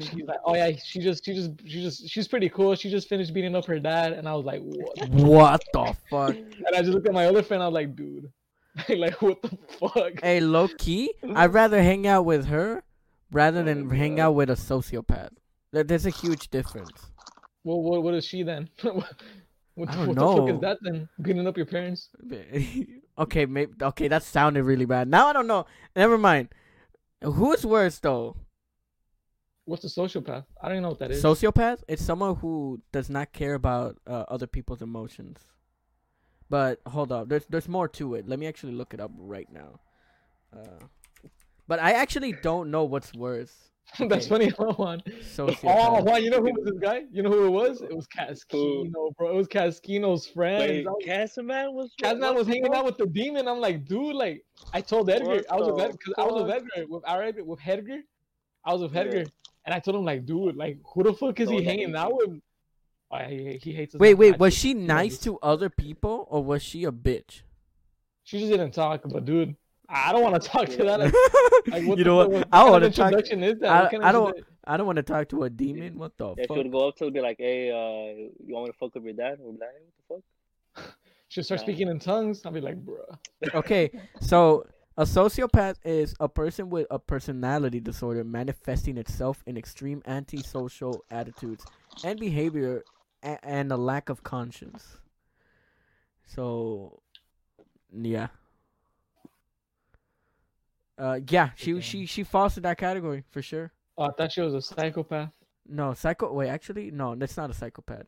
she's like oh yeah she just she just she just she's pretty cool she just finished beating up her dad and i was like what What the fuck? and i just looked at my other friend i was like dude like what the fuck Hey, low key, I'd rather hang out with her rather than hang out with a sociopath. There- There's a huge difference. well what, what is she then what, don't what the fuck is that then beating up your parents okay, maybe okay, that sounded really bad. Now I don't know. Never mind. Who's worse though? what's a sociopath i don't even know what that is Sociopath? It's someone who does not care about uh, other people's emotions. But hold up, there's there's more to it. Let me actually look it up right now. Uh, but I actually don't know what's worse. That's Okay. funny. Hold on. Oh, Sociopath. wow, you know who was this guy? You know who it was? It was Casquino, bro. It was Casquino's friend. Wait, I was- Casaman was. Casman was hanging out with the demon. I'm like, dude, like, I told Edgar, I was with Edgar, cause I was with fuck? Edgar, with our Edgar, with Edgar. I was with Yeah. Edgar, and I told him like, dude, like, who the fuck is The he hanging out with? Oh, he, he hates us. Wait, wait, was she he nice to other people or was she a bitch? She just didn't talk, but dude, I don't want to talk to that. Like, like, you know what? what I kind of want to talk. Is that? I- I don't- I don't want to talk to a demon. What the Yeah, she would go up to her and be like, "Hey, uh, you want me to fuck with your dad?" Or be like, "What the fuck?" She'll start Yeah. speaking in tongues. I'll be like, bruh. Okay, so a sociopath is a person with a personality disorder manifesting itself in extreme antisocial attitudes and behavior a- and a lack of conscience. So, yeah. Uh, yeah, she Okay. she she falls in that category for sure. Oh, I thought she was a psychopath. No, psycho. Wait, actually, no, that's not a psychopath.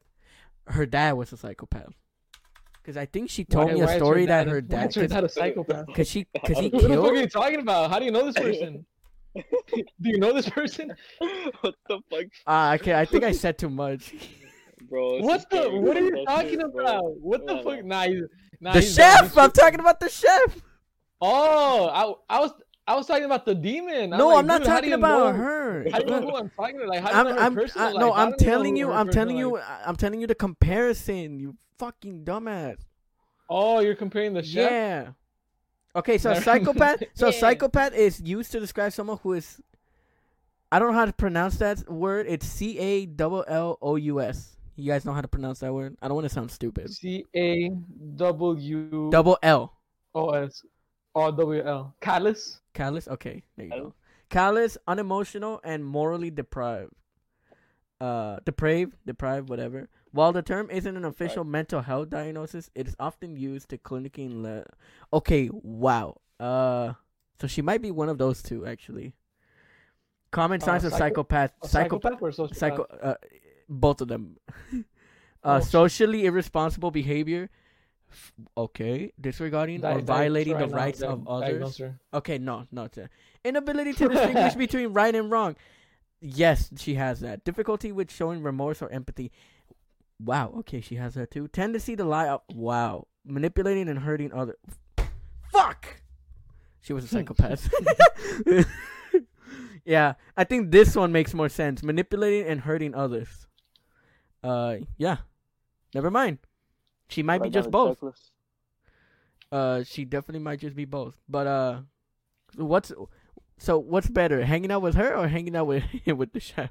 Her dad was a psychopath. Cause I think she told Why- me why a is her story that dad a- her why dad. is her dad a psychopath? cause she, cause he Who the fuck are you talking about? How do you know this person? do you know this person? what the fuck, Ah, okay. I think I said too much. Bro? this is What the? What are you talking shit, bro. about? What the No, fuck? no. Nah, he's, nah, the he's chef. I'm talking about the chef. Oh, I, I was, I was talking about the demon. no, like, I'm not dude, how do talking about know- her. How do you know who I'm talking to? Like, how do you I'm, know her I'm, personal I- no, I I'm don't even know telling you, I'm telling you, life- I- I'm telling you the comparison. You fucking dumbass. Oh, you're comparing the chef. Yeah. Okay, so Never- psychopath. So Yeah. psychopath is used to describe someone who is. I don't know how to pronounce that word. It's C A double L O U S. You guys know how to pronounce that word? I don't want to sound stupid. C A W double L O S R W L. Callous. Callous? Okay, there you Callous? go. Callous, unemotional, and morally deprived. Uh, depraved, deprived, whatever. While the term isn't an official mental health diagnosis, it is often used to clinically. Le- okay, wow. Uh, so she might be one of those two, actually. Common Uh, signs of psycho- psychopath. Psychopath or sociopath? psycho. Uh, both of them. uh, Oh, socially irresponsible behavior. Okay, disregarding Di- or violating right the now, rights of others. Okay, no, no. Inability to distinguish between right and wrong. Yes, she has that. Difficulty with showing remorse or empathy. Wow. Okay, she has that too. Tendency to lie. Up. Wow. Manipulating and hurting other. Fuck. She was a psychopath. yeah, I think this one makes more sense. Manipulating and hurting others. Uh, yeah. Never mind. She might be just both. checklist. Uh, she definitely might just be both. But uh, what's So what's better, hanging out with her or hanging out with with the chef?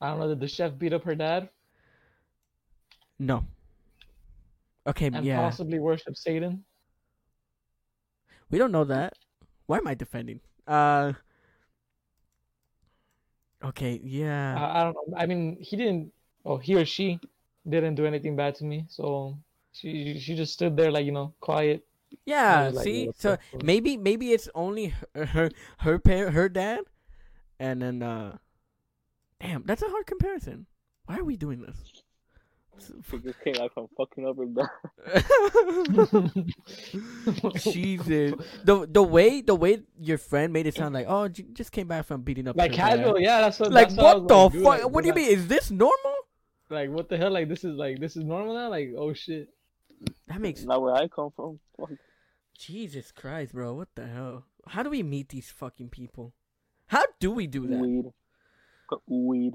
I don't know. Did the chef beat up her dad No. Okay, and yeah. possibly worship Satan? We don't know that. Why am I defending? Uh. Okay, yeah. I, I don't know. I mean, he didn't. Oh, he or she didn't do anything bad to me. So she she just stood there like you know quiet. yeah, like, see, so maybe maybe it's only her her her, par- her dad, and then uh, damn, that's a hard comparison. Why are we doing this? Just came out from fucking dad. Jesus, the the way the way your friend made it sound like oh j- just came back from beating up like her dad. casual, yeah. That's what. Like that's I what the like, fuck? like, what do you mean? Is this normal? Like what the hell? Like this is like this is normal now. Like oh shit. That makes Not where I come from. Jesus Christ, bro. What the hell? How do we meet these fucking people? How do we do that? Weed. Weed.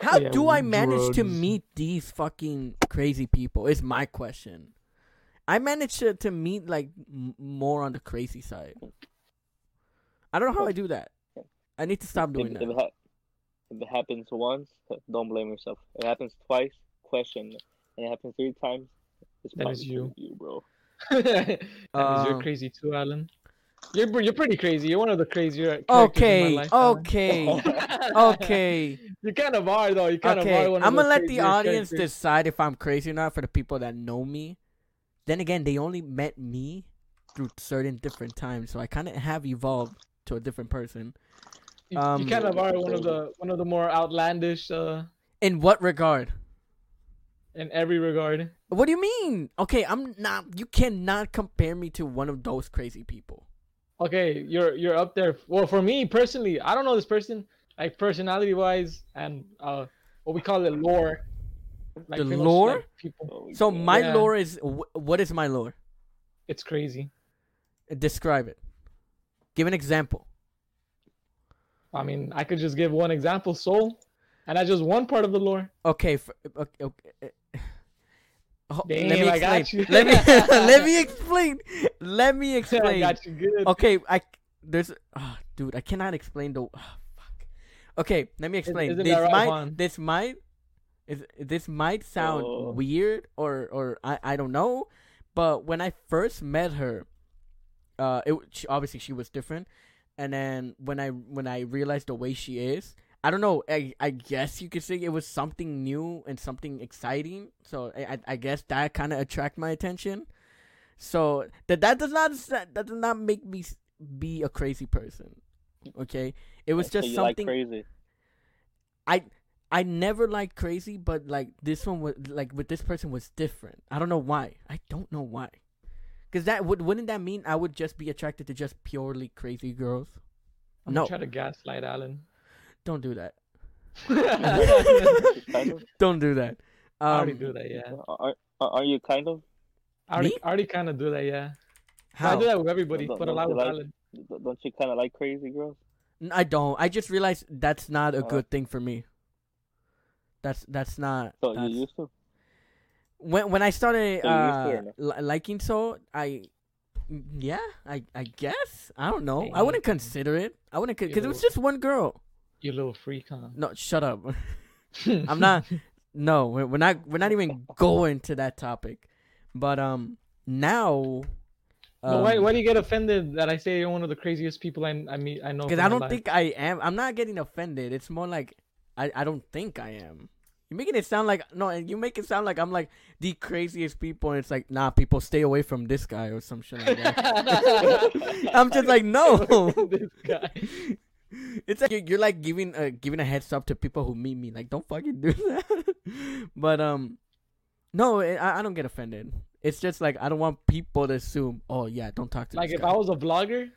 How Yeah, do I with manage to meet these fucking crazy people? Is my question. I managed to, to meet like m- more on the crazy side. I don't know how I do that. I need to stop doing if, if, that. it ha- if it happens once, don't blame yourself. If it happens twice, question. And it happens three times, it's Then probably it's you. you, bro. that means Uh, you're crazy too, Alan. You're you're pretty crazy. You're one of the crazier. characters in my Okay, okay, okay, You kind of are though. You kind okay. of are one I'm gonna let the audience characters. decide if I'm crazy or not for the people that know me. Then again, they only met me through certain different times, so I kind of have evolved to a different person. You, um, you kind of are one of the one of the more outlandish uh, In what regard? in every regard. What do you mean? Okay, I'm not. You cannot compare me to one of those crazy people. Okay, you're you're up there. Well, for me personally, I don't know this person like personality wise and uh what we call it lore. Like The pretty much, lore? like, people, Oh, So my Yeah. lore is what is my lore? it's crazy. Describe it. Give an example. I mean, I could just give one example, soul, and that's just one part of the lore. Okay. For, okay, okay. Oh, let Damn, me I explain. you. Let me let me explain. Let me I explain. good. Okay, I there's oh, dude, I cannot explain the. Oh, fuck. Okay, let me explain. isn't this that right, might Juan? this might is this might sound Oh. weird or or I I don't know, but when I first met her, uh, it she, obviously she was different, and then when I when I realized the way she is. I don't know. I, I guess you could say it was something new and something exciting. So I I, I guess that kind of attract my attention. So that that does not that does not make me be a crazy person. Okay, it was So just you something like crazy. I I never liked crazy, but like this one was like with this person was different. I don't know why. I don't know why. Cause that would wouldn't that mean I would just be attracted to just purely crazy girls? I'm no. gonna try to gaslight Alan. Don't do that. I Kind of. Don't do that. Um, already do that, yeah. Are, are, are you kind of? I already, Me? I already kind of do that, yeah. How? I do that with everybody, Don't- but a don't lot you with like- Alan. Don't you kind of like crazy girls? I don't. I just realized that's not a Uh, good thing for me. That's that's not. So that's, you used to? when when I started So you used to uh, li- liking so, I mm, yeah, I I guess I don't know. I wouldn't consider it. I wouldn't because it was just one girl. You little freak, huh? No, shut up. I'm not. No, we're, not. We're not even going to that topic. But um, now. But why, um, why do you get offended that I say you're one of the craziest people I, I meet I know? Because I don't life? think I am. I'm not getting offended. It's more like I, I don't think I am. You're making it sound like no, and you make it sound like I'm like the craziest people, and it's like nah, people stay away from this guy or some shit like that. I'm just like no. this guy. It's like you're, you're like giving a giving a heads up to people who meet me. Like don't fucking do that. but um, no, I, I don't get offended. It's just like I don't want people to assume. Oh yeah, don't talk to Like if guy. I was a vlogger,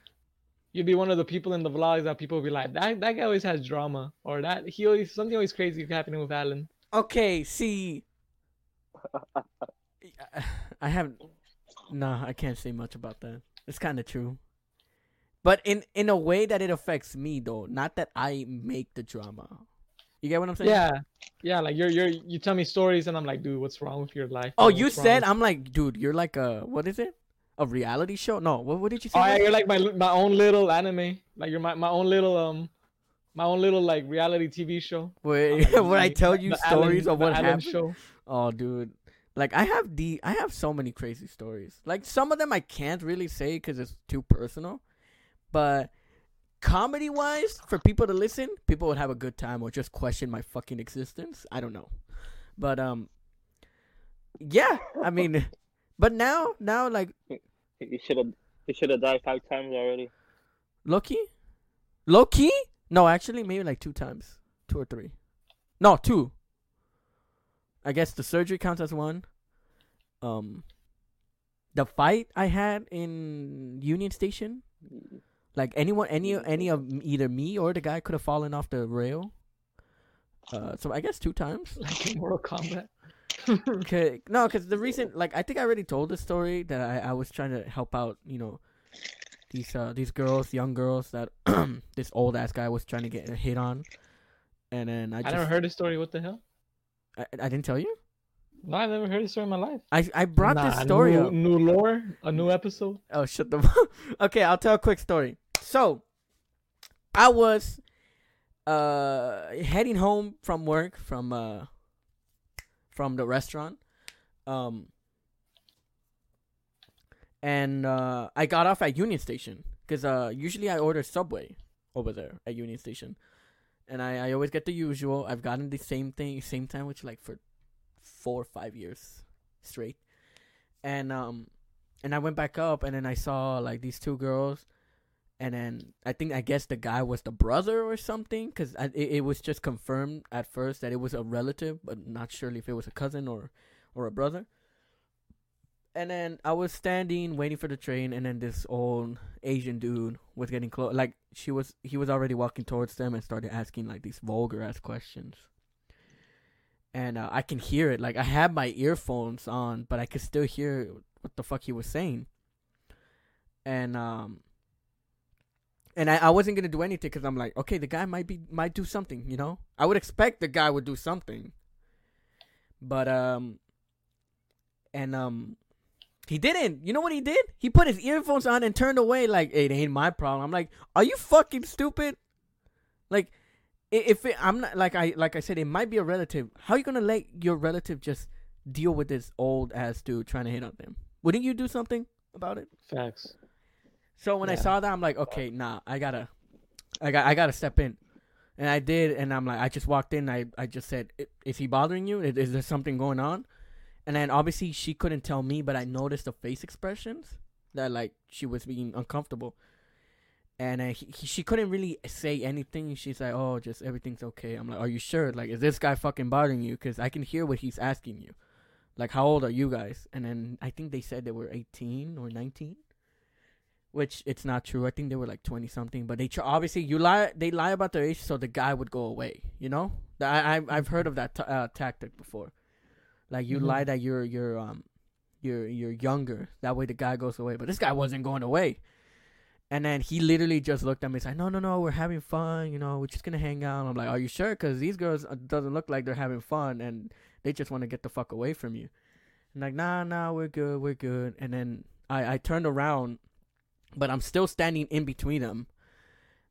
you'd be one of the people in the vlogs that people would be like, that that guy always has drama, or that he always something always crazy happening with Alan. Okay, see, I haven't. No, I can't say much about that. It's kind of true, but in in a way that it affects me though, not that I make the drama. You get what I'm saying? Yeah, yeah. Like you're you're you tell me stories, and I'm like, dude, what's wrong with your life? Oh, you said I'm like, dude, you're like a what is it? a reality show. No, what, what did you say? Oh, yeah, you're like my my own little anime. Like you're my, my own little um, my own little like reality TV show. where, Like, where I tell you Alan- stories of the what Alan happened. Show. Oh, dude. Like I have the I have so many crazy stories. Like some of them I can't really say because it's too personal, but comedy wise, for people to listen, people would have a good time or just question my fucking existence. I don't know, but um, yeah. I mean, but now now like you should have. He should have died five times already. Loki, Loki. No, actually, maybe like two times, two or three. No, two. I guess the surgery counts as one. Um, the fight I had in Union Station, like anyone, any, any of either me or the guy could have fallen off the rail. Uh, so I guess two times. Like in Mortal Kombat. Okay, no, because the reason, like, I think I already told the story that I, I was trying to help out, you know, these uh these girls, young girls that this old ass guy was trying to get a hit on, and then I I just never heard this story. What the hell? I, I didn't tell you. No, I never heard this story in my life. I I brought Nah, this story new, up. New lore, a new episode. Oh, shut the. okay, I'll tell a quick story. So, I was uh heading home from work from uh from the restaurant, um, and uh I got off at Union Station because uh usually I order Subway over there at Union Station, and I I always get the usual. I've gotten the same thing, same sandwich like for four or five years straight, and um and I went back up, and then I saw like these two girls, and then I think I guess the guy was the brother or something, because it, it was just confirmed at first that it was a relative, but not surely if it was a cousin or or a brother. And then I was standing waiting for the train, and then this old Asian dude was getting close. Like she was, he was already walking towards them and started asking like these vulgar ass questions. And uh, I can hear it. Like I had my earphones on, but I could still hear what the fuck he was saying. And um and I, I wasn't gonna do anything because I'm like, okay, the guy might be might do something, you know. I would expect the guy would do something, but um, and um, he didn't. You know what he did? He put his earphones on and turned away. Like it ain't my problem. I'm like, are you fucking stupid? Like, if it, I'm not like I like I said, it might be a relative. How are you gonna let your relative just deal with this old ass dude trying to hit on them? Wouldn't you do something about it? Facts. So when I saw that, I'm like, okay, nah, I gotta, I got, I gotta step in, and I did, and I'm like, I just walked in, I, I just said, "I- is he bothering you? Is, is there something going on? And then obviously she couldn't tell me, but I noticed the face expressions that like she was being uncomfortable, and uh, he, he, she couldn't really say anything. She's like, oh, just everything's okay. I'm like, are you sure? Like, is this guy fucking bothering you? Because I can hear what he's asking you. Like, how old are you guys? And then I think they said they were 18 or 19 which it's not true. I think they were like twenty something, but they tr- obviously you lie. They lie about their age so the guy would go away. You know, I I I've heard of that t- uh, tactic before. Like you Mhm. lie that you're you're um you're you're younger. That way the guy goes away. But this guy wasn't going away. And then he literally just looked at me and said, "No, no, no, we're having fun. You know, we're just gonna hang out." I'm like, "Are you sure?" Because these girls uh, doesn't look like they're having fun, and they just want to get the fuck away from you. And like, nah, nah, we're good, we're good. And then I I turned around but I'm still standing in between them.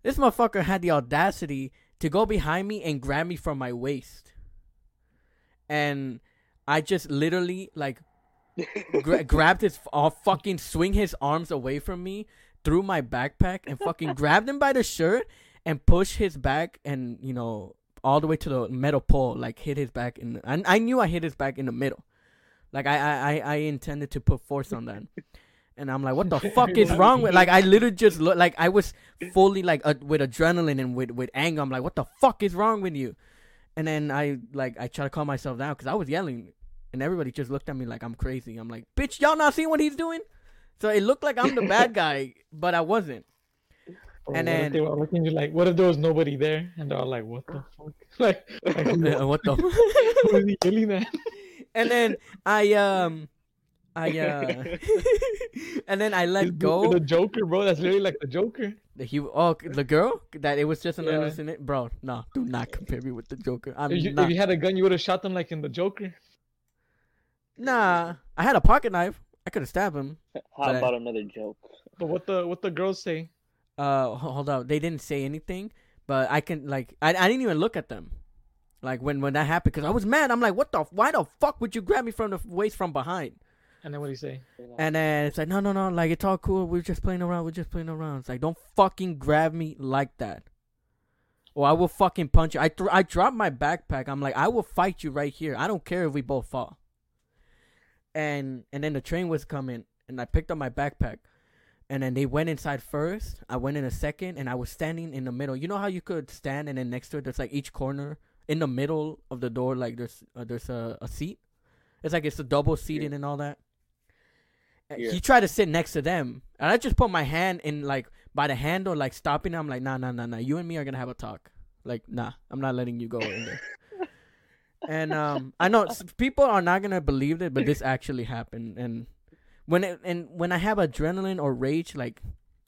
This motherfucker had the audacity to go behind me and grab me from my waist. And I just literally like gra- grabbed his uh, fucking swing his arms away from me through my backpack and fucking grabbed him by the shirt and pushed his back and you know all the way to the metal pole like hit his back in the, I, I knew I hit his back in the middle like I I I intended to put force on that and I'm like what the fuck is wrong with like I literally just look like I was fully like uh, with adrenaline and with with anger I'm like what the fuck is wrong with you and then I like I try to calm myself down because I was yelling and everybody just looked at me like I'm crazy I'm like bitch y'all not seeing what he's doing so it looked like I'm the bad guy but I wasn't Or And then- they were looking at you like, what if there was nobody there? And they're all like, what the fuck? Like, like what the who is he yelling at? and then I um I uh and then I let dude go. The Joker, bro. That's literally like the Joker. The he oh the girl that it was just an Yeah. hallucination, bro. No, do not compare me with the Joker. I'm If you, not. if you had a gun, you would have shot them like in the Joker. Nah, I had a pocket knife. I I could have stabbed him. How But I- about another joke? But what the what the girls say? Uh, hold on. They didn't say anything, but I can like I I didn't even look at them. Like when when that happened, because I was mad. I'm like, what the? Why the fuck would you grab me from the waist from behind? And then what do you say? And then it's like, no, no, no, like it's all cool. We're just playing around. We're just playing around. It's like, don't fucking grab me like that, or I will fucking punch you. I th- I dropped my backpack. I'm like, I will fight you right here. I don't care if we both fall. And and then the train was coming, and I picked up my backpack, and then they went inside first. I went in a second, and I was standing in the middle. You know how you could stand, and then next to it, there's like each corner in the middle of the door, like there's uh, there's a, a seat. It's like it's a double seating and all that. Yeah. He tried to sit next to them, and I just put my hand in like by the handle, like stopping. him. I'm like, nah, nah, nah, nah. You and me are gonna have a talk. Like, nah, I'm not letting you go in there. and um, I know people are not gonna believe it, but this actually happened. And when it, and when I have adrenaline or rage, like,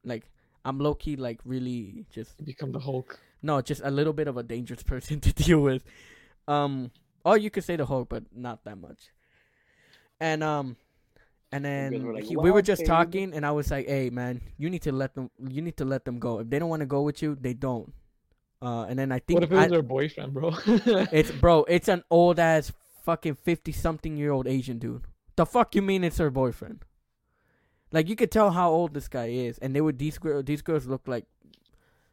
like I'm low key, like really just You become the Hulk. no, just a little bit of a dangerous person to deal with. Um, or you could say the Hulk, but not that much. And um, and then were like, he, we were just babe." talking, and I was like, "Hey, man, you need to let them. You need to let them go. If they don't want to go with you, they don't." Uh, and then I think What if it I- was their boyfriend, bro? it's bro, it's an old ass fucking fifty something year old Asian dude. The fuck you mean it's her boyfriend? Like you could tell how old this guy is, and they were these girls. These girls look like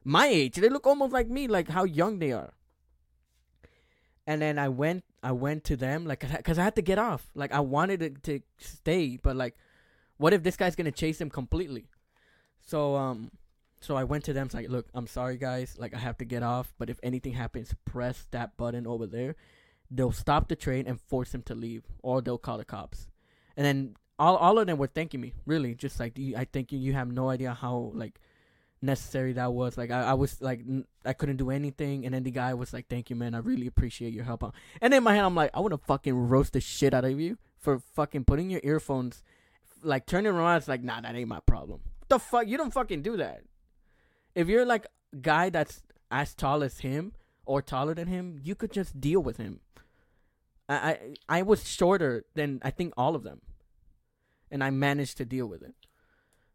my age. They look almost like me, like how young they are. And then I went, I went to them, like, cause I had to get off. Like I wanted to, to stay, but like, what if this guy's gonna chase him completely? So um, so I went to them. It's like, look, I'm sorry, guys. Like, I have to get off. But if anything happens, press that button over there. They'll stop the train and force him to leave, or they'll call the cops. And then all all of them were thanking me. Really, just like I thank you. You have no idea how like necessary that was. Like I, I was like n- I couldn't do anything, and then the guy was like, "Thank you, man. I really appreciate your help." Uh, and in my head, I'm like, I want to fucking roast the shit out of you for fucking putting your earphones, like turning around. It's like, nah, that ain't my problem. the fuck? You don't fucking do that. If you're like guy that's as tall as him or taller than him, you could just deal with him. I I, I was shorter than I think all of them, and I managed to deal with it.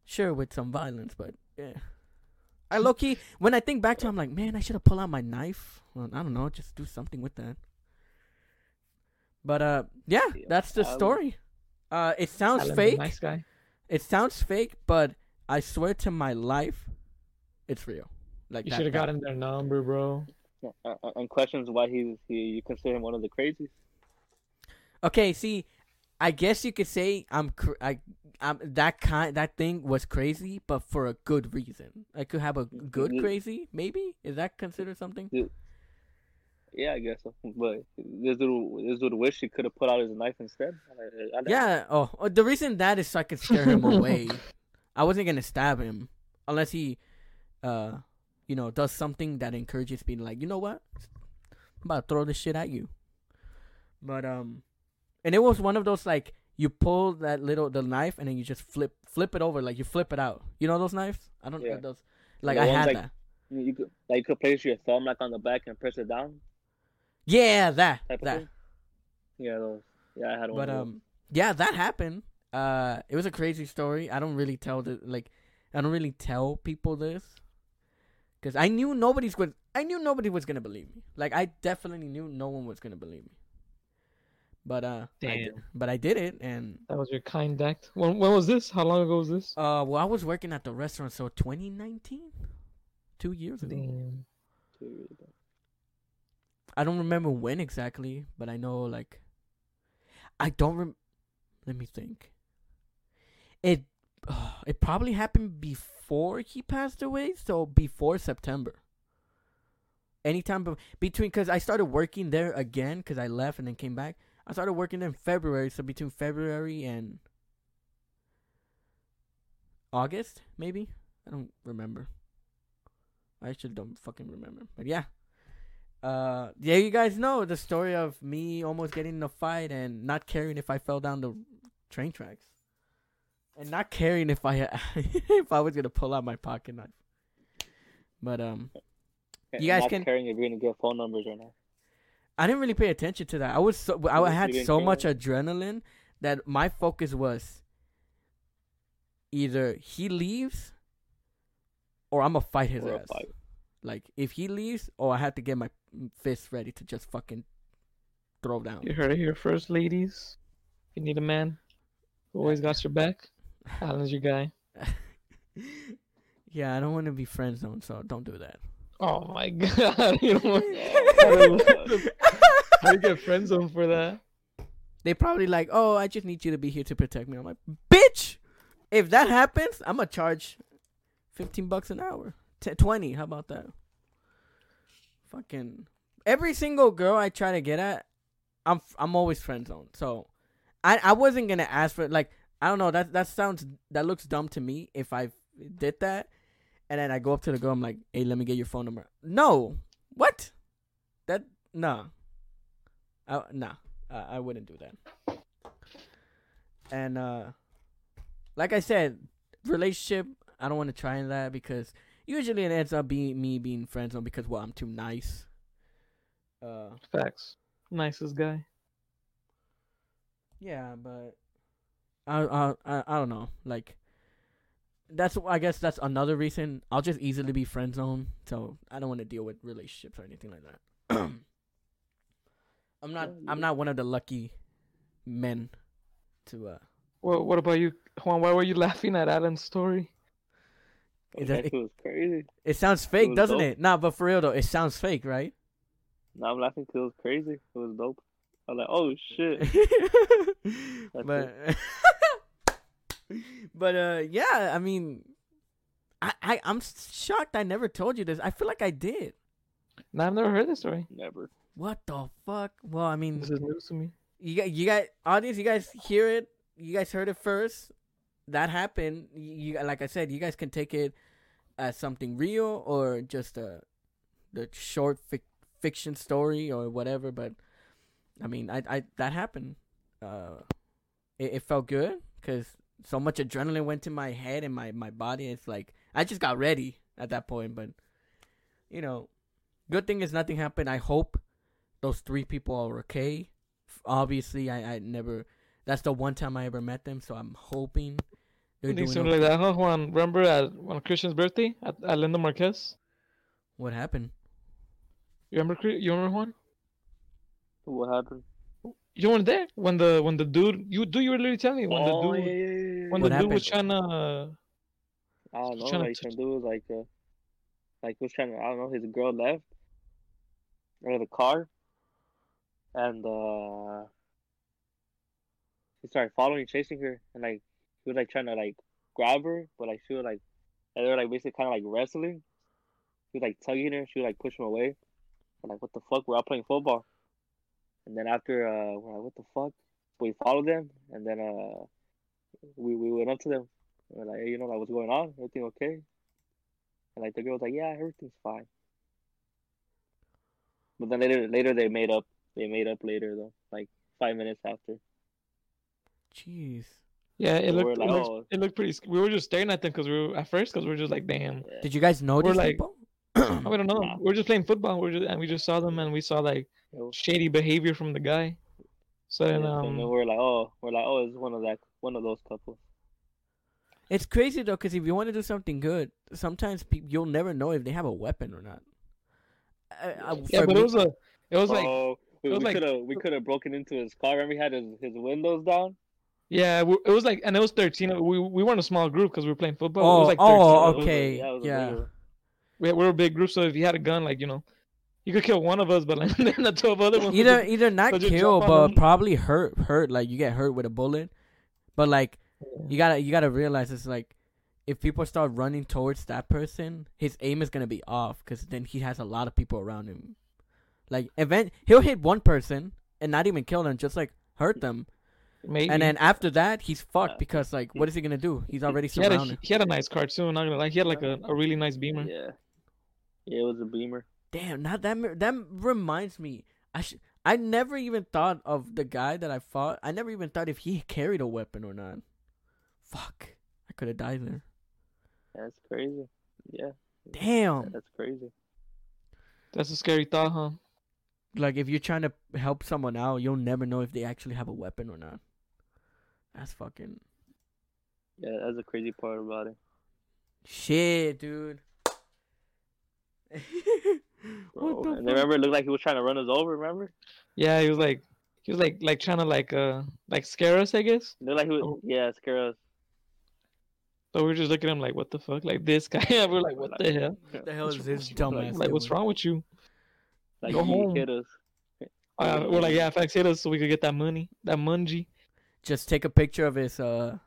Sure, with some violence, but yeah. I low key when I think back to, it, I'm like, man, I should have pulled out my knife. Well, I don't know, just do something with that. But uh, yeah, Yeah, that's the story. Uh, it sounds Alan's fake. Nice guy. It sounds fake, but I swear to my life, it's real. Like You should have that- gotten their number, bro. And questions why he's he you consider him one of the crazies. Okay, see, I guess you could say I'm cr- I I'm that kind that thing was crazy, but for a good reason. I could have a good Mhm. crazy, maybe. Is that considered something? Yeah, I guess so. But this dude, this dude wish he could have put out his knife instead. I, I, Yeah. Oh, the reason that is so I could scare him away. I wasn't gonna stab him unless he, uh, you know, does something that encourages me to like, you know what, I'm about to throw this shit at you. But um, and it was one of those like you pull that little the knife and then you just flip flip it over like you flip it out. You know those knives? I don't Yeah. know those. Like The I had like- that. You, could like you could place your thumb like on the back and press it down Yeah, that that. Yeah, those. Yeah, I had one. But um, yeah, that happened. Uh, it was a crazy story. I don't really tell the like, I don't really tell people this, because I knew nobody's going. I knew nobody was gonna believe me. Like I definitely knew no one was gonna believe me. But uh, I did, but I did it, and That was your kind act. When when was this? How long ago was this? uh, well, I was working at the restaurant, so 2019, two years ago. Damn. Two years ago. I don't remember when exactly, but I know like I don't rem- let me think. It it probably happened before he passed away, so before September. Anytime be- between cuz I started working there again cuz I left and then came back. I started working there in February, so between February and August, maybe? I don't remember. I actually don't fucking remember. But yeah. Uh, yeah, you guys know the story of me almost getting in a fight and not caring if I fell down the train tracks, and not caring if I if I was gonna pull out my pocket knife. But um, You guys not can- caring if you're gonna get phone numbers or not. I didn't really pay attention to that. I was so I You had so care much adrenaline that my focus was either he leaves or I'm gonna fight his Or a ass. fight. Like if he leaves, or I have to get my fist ready to just fucking throw down. You heard it here first, ladies. If you need a man who always got your back, Alan's your guy. yeah, I don't want to be friend zone, so don't do that. Oh my god. you know what? How you get friend zone for that? They probably like, oh, I just need you to be here to protect me. I'm like, bitch. If that happens, I'm gonna charge fifteen bucks an hour, T- twenty. How about that? Fucking every single girl I try to get at, I'm I'm always friend zone. So, I I wasn't gonna ask for like I don't know that that sounds that looks dumb to me if I did that, and then I go up to the girl, I'm like, hey, let me get your phone number. No, what? That no, uh, nah. Uh, I wouldn't do that. And uh like I said, relationship, I don't want to try that because usually it ends up being me being friends zone because well, I'm too nice. Uh Facts. Nicest guy. yeah, but I I I, I don't know. Like that's I guess that's another reason I'll just easily be friend zone, so I don't want to deal with relationships or anything like that. I'm not I'm not one of the lucky men to uh Well, what about you, Juan? Why were you laughing at Alan's story? It that does- shit was crazy. It sounds fake, was doesn't dope. it? Nah, but for real though, it sounds fake, right? Now I'm laughing because it was crazy. It was dope. I was like, oh shit. but but uh yeah, I mean I, I I'm shocked I never told you this. I feel like I did. Nah, I've never heard this story. Never. What the fuck? Well, I mean This is news to me. you got you got audience, you guys hear it. You guys heard it first. That happened. You, like I said, you guys can take it as something real or just a the short fic- fiction story or whatever. But I mean, I I that happened. Uh, it, it felt good because so much adrenaline went to my head and my my body. It's like I just got ready at that point. But you know, good thing is nothing happened. I hope those three people are okay. Obviously, I I never. That's the one time I ever met them, so I'm hoping they're Something doing similar okay. like that, huh, Juan? Remember at on Christian's birthday at, at Linda Marquez? What happened? You remember? You remember Juan? What happened? You weren't there when the when the dude you do you were literally telling me when oh, the dude yeah, yeah, yeah, when What the dude was trying to uh, I don't know. trying to Like some dude was like, uh, like was trying to. I don't know. His girl left out of the car, and uh, he started following, chasing her, and like he was like trying to like grab her, but like she was like, and they were like basically kind of like wrestling. He was like tugging her. She was like pushing him away. Like, what the fuck? We're out playing football. And then after, uh, we're like, what the fuck? We followed them, and then uh, we we went up to them. We're like, hey, you know, like, what's going on? Everything okay? And like the girl was like, yeah, everything's fine. But then later, later they made up. They made up later though, like five minutes after. Jeez. yeah it So looked like, it, looked, oh. it looked pretty. We were just staring at them because we were at first because we were just like damn. Yeah. Did you guys know We're like- people? I don't know. Nah. We are just playing football. We're just and we just saw them and we saw like shady behavior from the guy. So yeah, then so um then we're like, oh, we're like, oh, it's one of that, one of those couples. It's crazy though, because if you want to do something good, sometimes pe- you'll never know if they have a weapon or not. I, I, yeah, but me- it was a it was like oh, we, it was we like- could have, we could have broken into his car. Remember, he had his, his windows down. yeah we- it was like and it was thirteen. We we weren't a small group because we were playing football. it Oh, oh was like oh, 13 of was okay, yeah, was yeah. we, we were a big group. So if you had a gun, like you know, you could kill one of us, but like then the twelve other ones. would either just- either not so just kill, jump but probably hurt. Hurt like you get hurt with a bullet. But like you gotta you gotta realize it's like if people start running towards that person, his aim is gonna be off because then he has a lot of people around him. Like event, he'll hit one person and not even kill them, just like hurt them. maybe. And then after that, he's uh, fucked Yeah. because like, what is he gonna do? He's already he had a surrounded. he had a nice car too. Not gonna lie, he had like a, a really nice Beamer. Yeah, yeah, it was a Beamer. Damn, not that. That reminds me. I should. I never even thought of the guy that I fought. I never even thought if he carried a weapon or not. Fuck, I could have died there. That's crazy. Yeah, Damn. that's crazy. That's a scary thought, huh? Like if you're trying to help someone out, you'll never know if they actually have a weapon or not. That's fucking. Yeah, that's the crazy part about it. Shit, dude. Bro. what the and fuck? remember, it looked like he was trying to run us over. Remember? Yeah, he was like, he was like, like trying to like, uh, like scare us, I guess. It looked like he was. Oh. Yeah, scare us. So we were just looking at him like, what the fuck? Like this guy. we're like, what the hell? What the hell is this what's- dumbass? Like, like, what's wrong with you? Like Go he home. hit us. Uh, we're like, yeah, facts hit us so we could get that money, that mungie. Just take a picture of his uh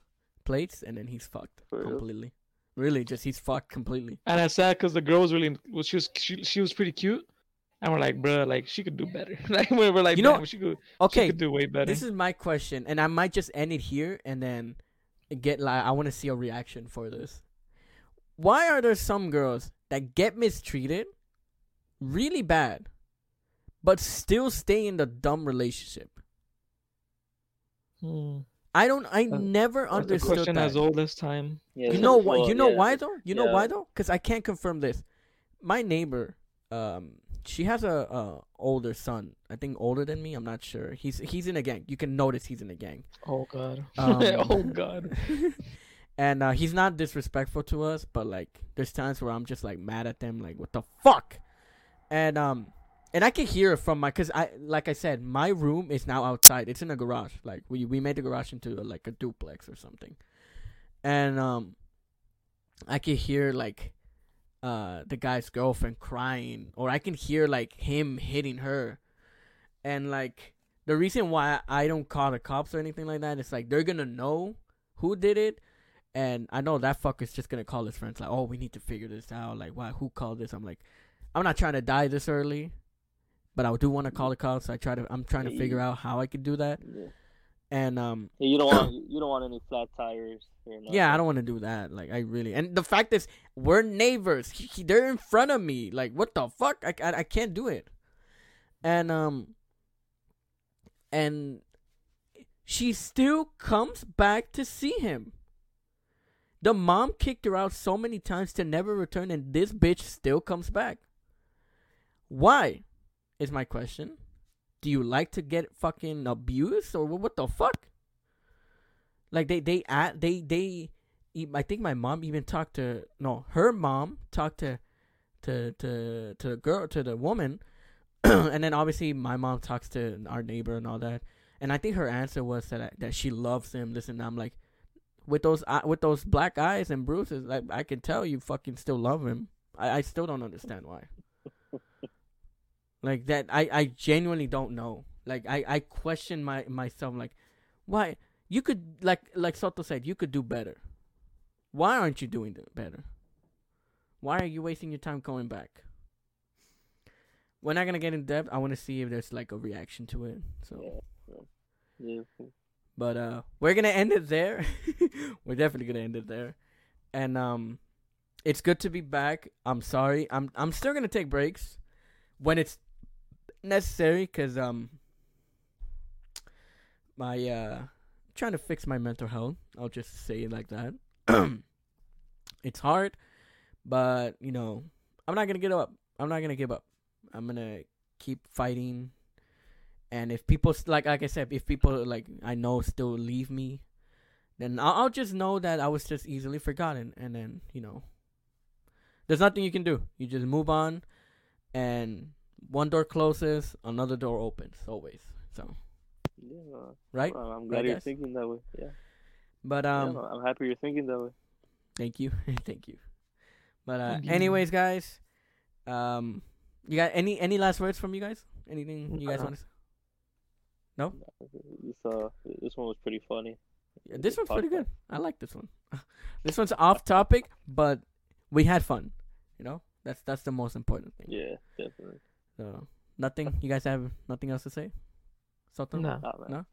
plates and then he's fucked For real? completely. Really, just he's fucked completely. And it's sad because the girl was really, well, she was, she, she was pretty cute. And we're like, bro, like she could do better. like we're we're like, You know- "Damn, she could, she Okay, could do way better. this is my question, and I might just end it here and then get like I want to see a reaction for this. Why are there some girls that get mistreated really bad, but still stay in the dumb relationship? Hmm. I don't. I That- never That's the understood question that. as old as time. Yeah, You know why? well, You know yeah. why though? You know why though? Because I can't confirm this. My neighbor, um, she has a, a older son. I think older than me. I'm not sure. He's he's in a gang. You can notice he's in a gang. Oh god. Um, oh god. and uh, he's not disrespectful to us, but like there's times where I'm just like mad at them, like what the fuck, and um, and I can hear it from my, cause I like I said, my room is now outside. It's in a garage. Like we we made the garage into a, like a duplex or something, and um, I can hear like uh the guy's girlfriend crying, or I can hear like him hitting her, and like the reason why I don't call the cops or anything like that is like they're gonna know who did it. And I know that fucker's just gonna call his friends like, "Oh, we need to figure this out. Like, why? Who called this?" I'm like, I'm not trying to die this early, but I do want to call the cops. I try to. I'm trying to figure out how I could do that. Yeah. And um, Yeah, you don't want you don't want any flat tires. Or yeah, I don't want to do that. Like, I really. And the fact is, we're neighbors. He, he- they're in front of me. Like, what the fuck? I, I I can't do it. And um. And she still comes back to see him. The mom kicked her out so many times to never return, and this bitch still comes back. Why? Is my question. Do you like to get fucking abused or wh- what the fuck? Like they they at they they. I think my mom even talked to no her mom talked to to to to the girl to the woman, and then obviously my mom talks to our neighbor and all that. And I think her answer was that I, that she loves him. Listen, I'm like, with those eye- with those black eyes and bruises, like I can tell you fucking still love him. I, I still don't understand why. Like that, I, I genuinely don't know. Like I, I question my myself. Like, why you could like like Soto said, you could do better. Why aren't you doing it better? Why are you wasting your time going back? We're not gonna get in depth. I want to see if there's like a reaction to it. So. Yeah. Yeah. But uh we're gonna end it there. we're definitely gonna end it there. And um it's good to be back. I'm sorry. I'm I'm still gonna take breaks when it's necessary because um my uh trying to fix my mental health. I'll just say it like that. it's hard, but you know, I'm not gonna give up. I'm not gonna give up. I'm gonna keep fighting and if people like like I said, if people like I know still leave me, then I'll, I'll just know that I was just easily forgotten, and then you know, there's nothing you can do. You just move on, and one door closes, another door opens always. So Yeah. right, Well, I'm Right, glad you're guys? thinking that way. Yeah. but um, no, I'm happy you're thinking that way. thank you, thank you. But uh, Thank you. anyways, guys, um, you got any any last words from you guys? Anything you guys Uh, want to? say? No. This uh, this one was pretty funny. Yeah, this Good one's pretty podcast. good. I like this one. this one's off topic, but we had fun. You know, that's that's the most important thing. Yeah, definitely. So nothing. You guys have nothing else to say? Something? Nah, Ah. No?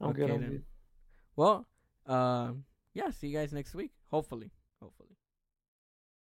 I'm. Okay, I'm then. Well, um, yeah. See you guys next week. Hopefully, hopefully.